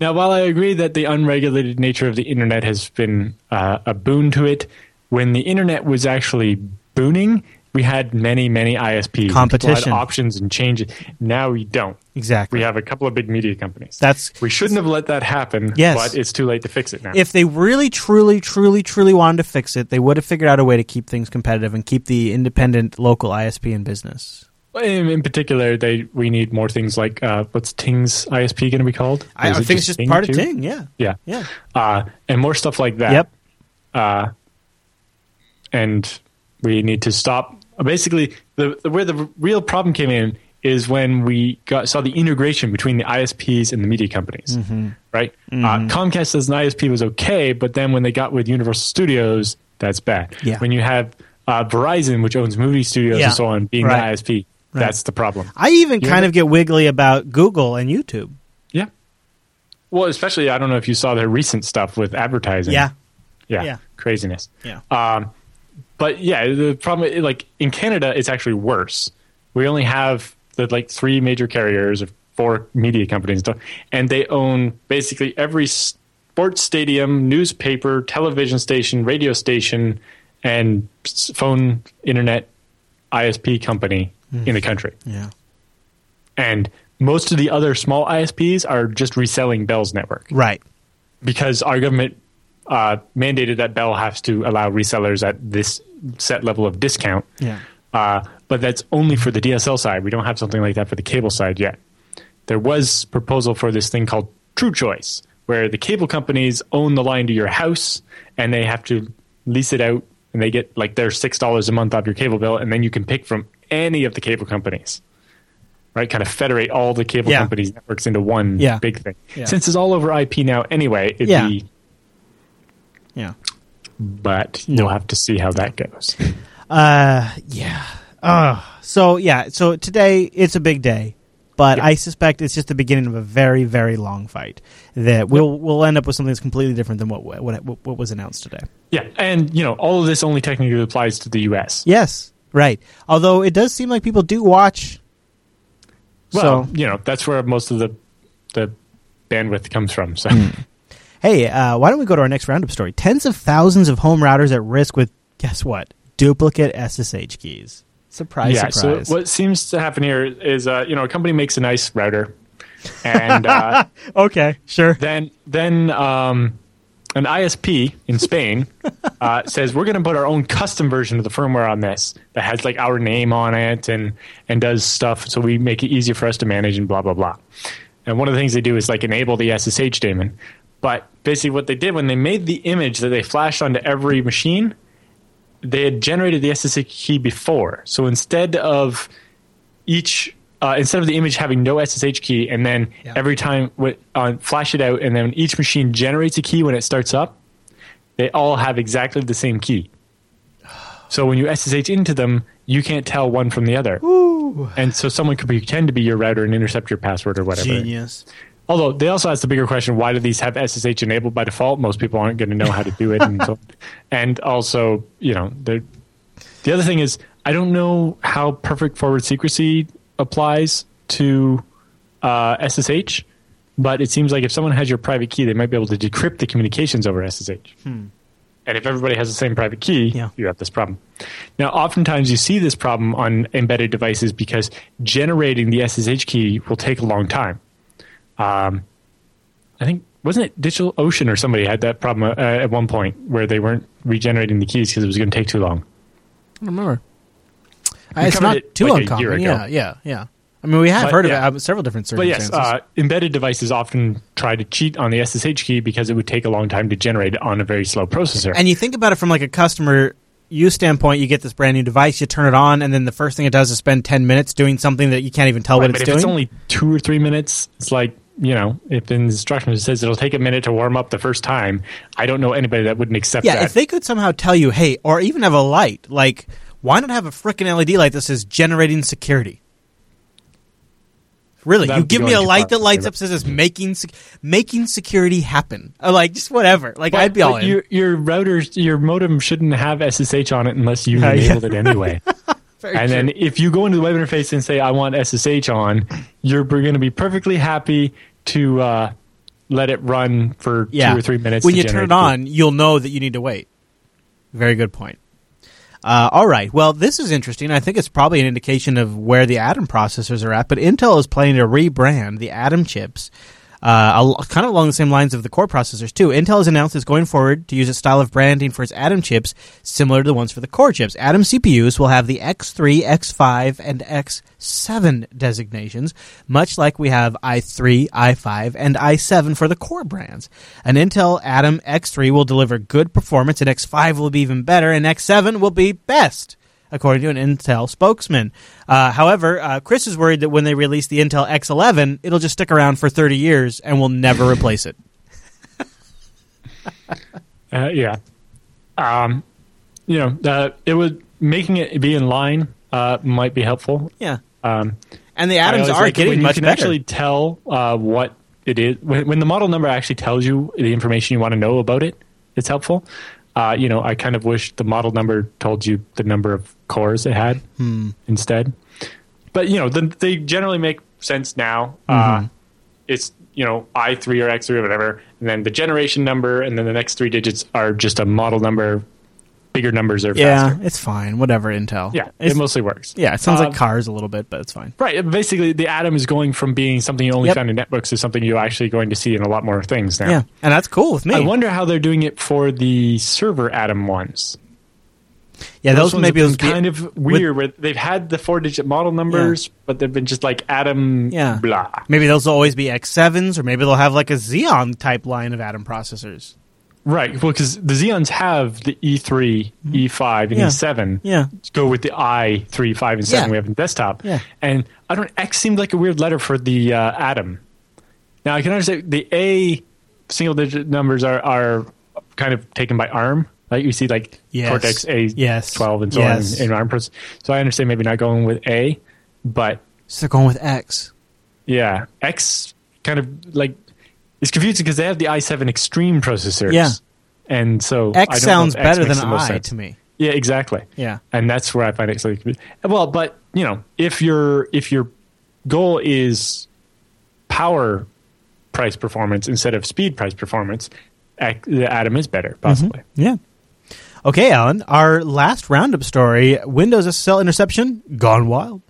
Now, while I agree that the unregulated nature of the internet has been uh, a boon to it, when the internet was actually booming, we had many, many ISPs. Competition. options and changes. Now we don't. Exactly. We have a couple of big media companies. That's we shouldn't have let that happen, Yes. but it's too late to fix it now. if they really, truly, truly, truly wanted to fix it, they would have figured out a way to keep things competitive and keep the independent local ISP in business. in, in particular, they we need more things like uh, what's Ting's ISP going to be called? I, I think it's just part of? Ting. Yeah. Yeah, Yeah. uh, and more stuff like that. Yep. uh, and we need to stop. Basically, the, the where the real problem came in is when we got saw the integration between the ISPs and the media companies. Mm-hmm. Right? Uh, Comcast as an ISP was okay, but then when they got with Universal Studios, that's bad. Yeah. When you have uh, Verizon, which owns movie studios Yeah. and so on, being Right. the ISP, that's the problem. I even You kind ever- of get wiggly about Google and YouTube. Yeah. Well, especially I don't know if you saw their recent stuff with advertising. Yeah. Yeah. Yeah. Craziness. Yeah. Um, but yeah, the problem, like in Canada, it's actually worse. We only have the like three major carriers or four media companies, and stuff, and they own basically every sports stadium, newspaper, television station, radio station, and phone, internet, ISP company in the country. yeah. And most of the other small ISPs are just reselling Bell's network Right. because our government uh, mandated that Bell has to allow resellers at this set level of discount. Yeah. Uh, but that's only for the DSL side. We don't have something like that for the cable side yet. There was proposal for this thing called True Choice, where the cable companies own the line to your house and they have to lease it out, and they get like their six dollars a month off your cable bill, and then you can pick from any of the cable companies. Right, kind of federate all the cable Yeah. companies' networks into one Yeah. big thing. Yeah. Since it's all over IP now, anyway, it'd Yeah. be Yeah. But you'll have to see how that goes. Uh, yeah. Uh, so yeah. So today it's a big day, but Yep. I suspect it's just the beginning of a very, very long fight. That we'll we'll end up with something that's completely different than what what what was announced today. Yeah, and you know, all of this only technically applies to the U.S. Yes. Right. Although it does seem like people do watch. Well, so you know, that's where most of the the bandwidth comes from. So, hey, uh, why don't we go to our next roundup story? Tens of thousands of home routers at risk with guess what? Duplicate SSH keys. Surprise! yeah. surprise. So what seems to happen here is, uh, you know, a company makes a nice router, and uh, okay, sure. then then um, an ISP in Spain uh, says we're going to put our own custom version of the firmware on this that has like our name on it and and does stuff so we make it easier for us to manage and blah blah blah. And one of the things they do is like enable the SSH daemon. But basically, what they did when they made the image that they flashed onto every machine, they had generated the SSH key before. So instead of each uh, instead of the image having no SSH key, and then Yeah. every time w- uh, flash it out, and then each machine generates a key when it starts up, they all have exactly the same key. So when you SSH into them, you can't tell one from the other. And so someone could pretend to be your router and intercept your password or whatever. Genius. Although they also ask the bigger question: Why do these have SSH enabled by default? Most people aren't going to know how to do it, and, so, and also, you know, the the other thing is I don't know how perfect forward secrecy applies to uh, SSH, but it seems like if someone has your private key, they might be able to decrypt the communications over SSH. And if everybody has the same private key, Yeah. you have this problem. Now, oftentimes you see this problem on embedded devices because generating the SSH key will take a long time. Um, I think wasn't it Digital Ocean or somebody had that problem uh, at one point where they weren't regenerating the keys because it was going to take too long. I don't remember. We it's not it too like uncommon. Yeah, yeah, yeah. I mean, we have But, heard yeah. of it, uh, several different But yes, uh, embedded devices often try to cheat on the SSH key because it would take a long time to generate it on a very slow processor. and you think about it from like a customer use standpoint, you get this brand new device, you turn it on, and then the first thing it does is spend ten minutes doing something that you can't even tell Right, what but it's if doing. it's only two or three minutes, it's like you know, if the instructions it says it'll take a minute to warm up the first time, I don't know anybody that wouldn't accept yeah, that. if they could somehow tell you, hey, or even have a light, like why not have a freaking LED light that says generating security? Really, That you give me a light that lights up says it's making sec- making security happen, or like just whatever. Like I'd be all in. your your routers, your modem shouldn't have SSH on it unless you uh, Yeah, yeah. enabled it anyway. Very and true. then if you go into the web interface and say I want SSH on, you're going to be perfectly happy to uh, let it run for yeah. two or three minutes. When to you turn generate it the- on, you'll know that you need to wait. Very good point. Uh, all right. Well, this is interesting. I think it's probably an indication of where the Atom processors are at. But Intel is planning to rebrand the Atom chips, uh, kind of along the same lines of the Core processors too. Intel has announced it's going forward to use a style of branding for its Atom chips similar to the ones for the Core chips. Atom CPUs will have the X3, X5, and X7 designations, much like we have i3, i5, and i7 for the Core brands. An Intel Atom X3 will deliver good performance, and X5 will be even better, and X7 will be best according to an Intel spokesman. Uh, however, uh, Chris is worried that when they release the Intel X11, it'll just stick around for 30 years and will never replace it. Uh, yeah. Um, you know, uh, it would making it be in line uh, might be helpful. Yeah. Um, And the atoms are like getting much you can better. actually tell uh, what it is when, when the model number actually tells you the information you want to know about it. It's helpful. Uh, you know, I kind of wish the model number told you the number of cores it had Hmm. instead. But you know, the, they generally make sense now. Mm-hmm. Uh, it's you know i three or x three or whatever, and then the generation number, and then the next three digits are just a model number. Bigger numbers are yeah, faster. it's fine. Whatever, Intel. Yeah, It's- it mostly works. yeah, it sounds Um, like cars a little bit, but it's fine. Right. Basically, the atom is going from being something you only Yep. found in netbooks to something you're actually going to see in a lot more things now. Yeah, and that's cool with me. I wonder how they're doing it for the server atom ones. yeah, those, ones maybe have those been be- kind of weird where they've had the four digit model numbers, but they've been just like atom Yeah. blah. Maybe those will always be X7s, or maybe they'll have like a Xeon type line of Atom processors. Right. Well, because the Xeons have the E3, E5, and Mm-hmm. Yeah. E7. Yeah. Go with the I, 3, 5, and 7 Yeah. we have in desktop. Yeah. And I don't X seemed like a weird letter for the uh, atom. Now, I can understand the A single digit numbers are, are kind of taken by ARM. Like you see, like Yes. Cortex A Yes. 12 and so Yes. on in, in ARM. pros- So I understand maybe not going with A, but So they're going with X. yeah, X kind of like it's confusing because they have the i7 Extreme processors. Yeah. and so I X don't sounds X better than I sense. to me. Yeah, exactly. Yeah. and that's where I find it slightly confusing. Well, but you know, if your if your goal is power price performance instead of speed price performance, the Atom is better, possibly. Yeah. Okay, Allan. Our last roundup story: Windows SSL interception gone wild.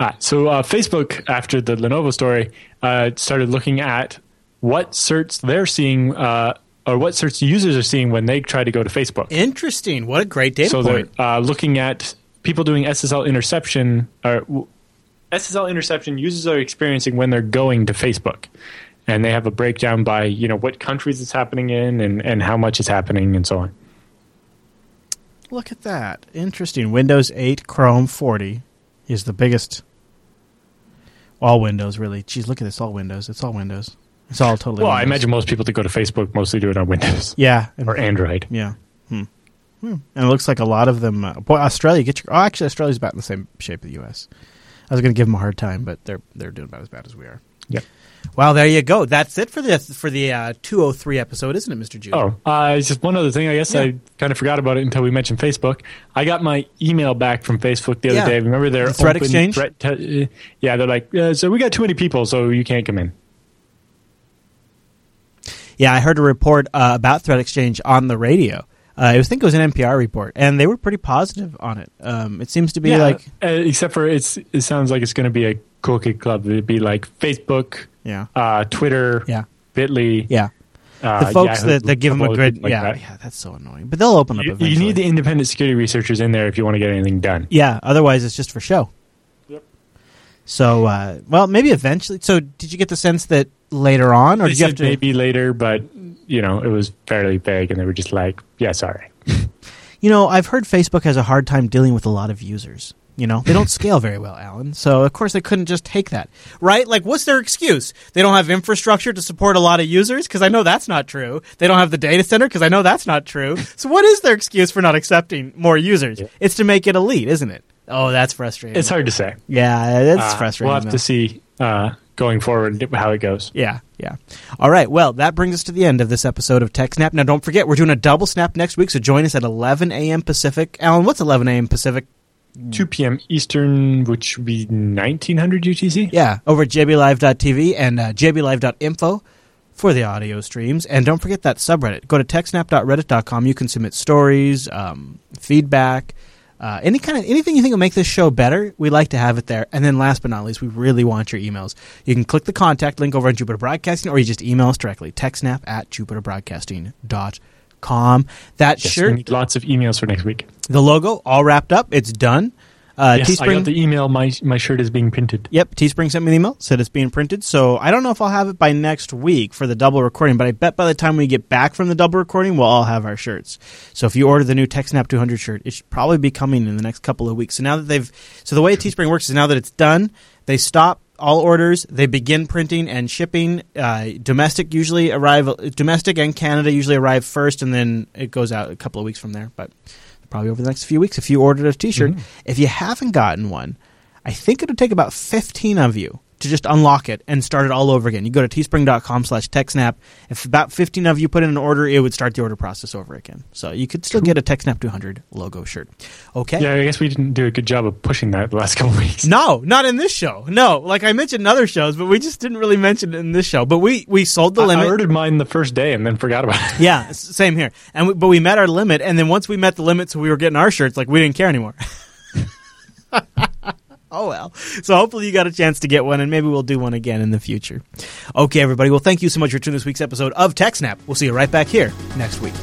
Ah, so uh, Facebook, after the Lenovo story, uh, started looking at what certs they're seeing uh, or what search users are seeing when they try to go to Facebook. Interesting. What a great data so point. they're uh, looking at people doing SSL interception or SSL interception users are experiencing when they're going to Facebook, and they have a breakdown by you know what countries it's happening in and and how much is happening and so on. Look at that. Interesting. Windows 8 Chrome 40 is the biggest. All Windows, really. Geez, look at this. All Windows. It's all Windows. It's all totally. Well, I imagine most people that go to Facebook mostly do it on Windows Yeah. or Android. Yeah. Hmm. Hmm. And it looks like a lot of them. Uh, boy, Australia, get your. Oh, actually, Australia's about in the same shape as the U.S. I was going to give them a hard time, but they're they're doing about as bad as we are. Yep. Well, there you go. That's it for the for the uh, 203 episode, isn't it, Mister Jude? Oh, uh, it's just one other thing. I guess Yeah. I kind of forgot about it until we mentioned Facebook. I got my email back from Facebook the other Yeah. day. Remember their The threat exchange? Threat te- uh, yeah, they're like, uh, so we got too many people, so you can't come in. Yeah, I heard a report uh, about Threat Exchange on the radio. Uh, I think it was an NPR report, and they were pretty positive on it. Um, it seems to be yeah, like, uh, except for it's. It sounds like it's going to be a cookie club. It'd be like Facebook, yeah, uh, Twitter, yeah, Bitly. yeah. uh, The folks Yahoo, that, that give them a good, like yeah, that. yeah, that's so annoying. But they'll open up You, you need the independent security researchers in there if you want to get anything done. Yeah, otherwise it's just for show. Yep. So, uh, well, maybe eventually. So, did you get the sense that later on, or They did you have said to? maybe later, but you know, it was fairly vague, and they were just like, "Yeah, sorry." You know, I've heard Facebook has a hard time dealing with a lot of users. You know, they don't scale very well, Allan. So, of course, they couldn't just take that, right? Like, what's their excuse? They don't have infrastructure to support a lot of users because I know that's not true. They don't have the data center because I know that's not true. So, what is their excuse for not accepting more users? Yeah. It's to make it elite, isn't it? Oh, that's frustrating. It's hard to say. yeah, it's Uh, frustrating. We'll have though. to see uh, going forward how it goes. Yeah, yeah. All right. Well, that brings us to the end of this episode of TechSnap. Now, don't forget, we're doing a double snap next week, so join us at 11 a.m. Pacific. Allan, what's 11 a.m. Pacific? 2 p.m. Eastern, which would be 1900 UTC. Yeah, over at jblive.tv and uh, jblive.info for the audio streams. And don't forget that subreddit. Go to techsnap.reddit.com. You can submit stories, um, feedback, uh, any kind of anything you think will make this show better. We like to have it there. And then last but not least, we really want your emails. You can click the contact link over on Jupiter Broadcasting, or you just email us directly. Techsnap at jupiterbroadcasting.com. That Yes, shirt, lots of emails for next week. the logo, all wrapped up. It's done. Uh, yes, I got the email. My my shirt is being printed. Yep, Teespring sent me the email, said it's being printed. So I don't know if I'll have it by next week for the double recording, but I bet by the time we get back from the double recording, we'll all have our shirts. So if you order the new TechSnap 200 shirt, it should probably be coming in the next couple of weeks. So now that they've, so the way Teespring works is now that it's done, they stop all orders, they begin printing and shipping. Uh, domestic usually arrive, domestic and Canada usually arrive first, and then it goes out a couple of weeks from there. But probably over the next few weeks if you ordered a t-shirt. Mm-hmm. If you haven't gotten one, I think it'll take about 15 of you to just unlock it and start it all over again. You go to teespring.com slash techsnap. If about 15 of you put in an order, it would start the order process over again. So you could still get a TechSnap 200 logo shirt. Okay? Yeah, I guess we didn't do a good job of pushing that the last couple weeks. No, not in this show. No, like I mentioned in other shows, but we just didn't really mention it in this show. But we, we sold the I, limit. I ordered mine the first day and then forgot about it. Yeah, same here. And we, but we met our limit, and then once we met the limit, so we were getting our shirts, like we didn't care anymore. oh well. So hopefully you got a chance to get one, and maybe we'll do one again in the future. Okay, everybody. Well, thank you so much for tuning this week's episode of TechSnap. We'll see you right back here next week.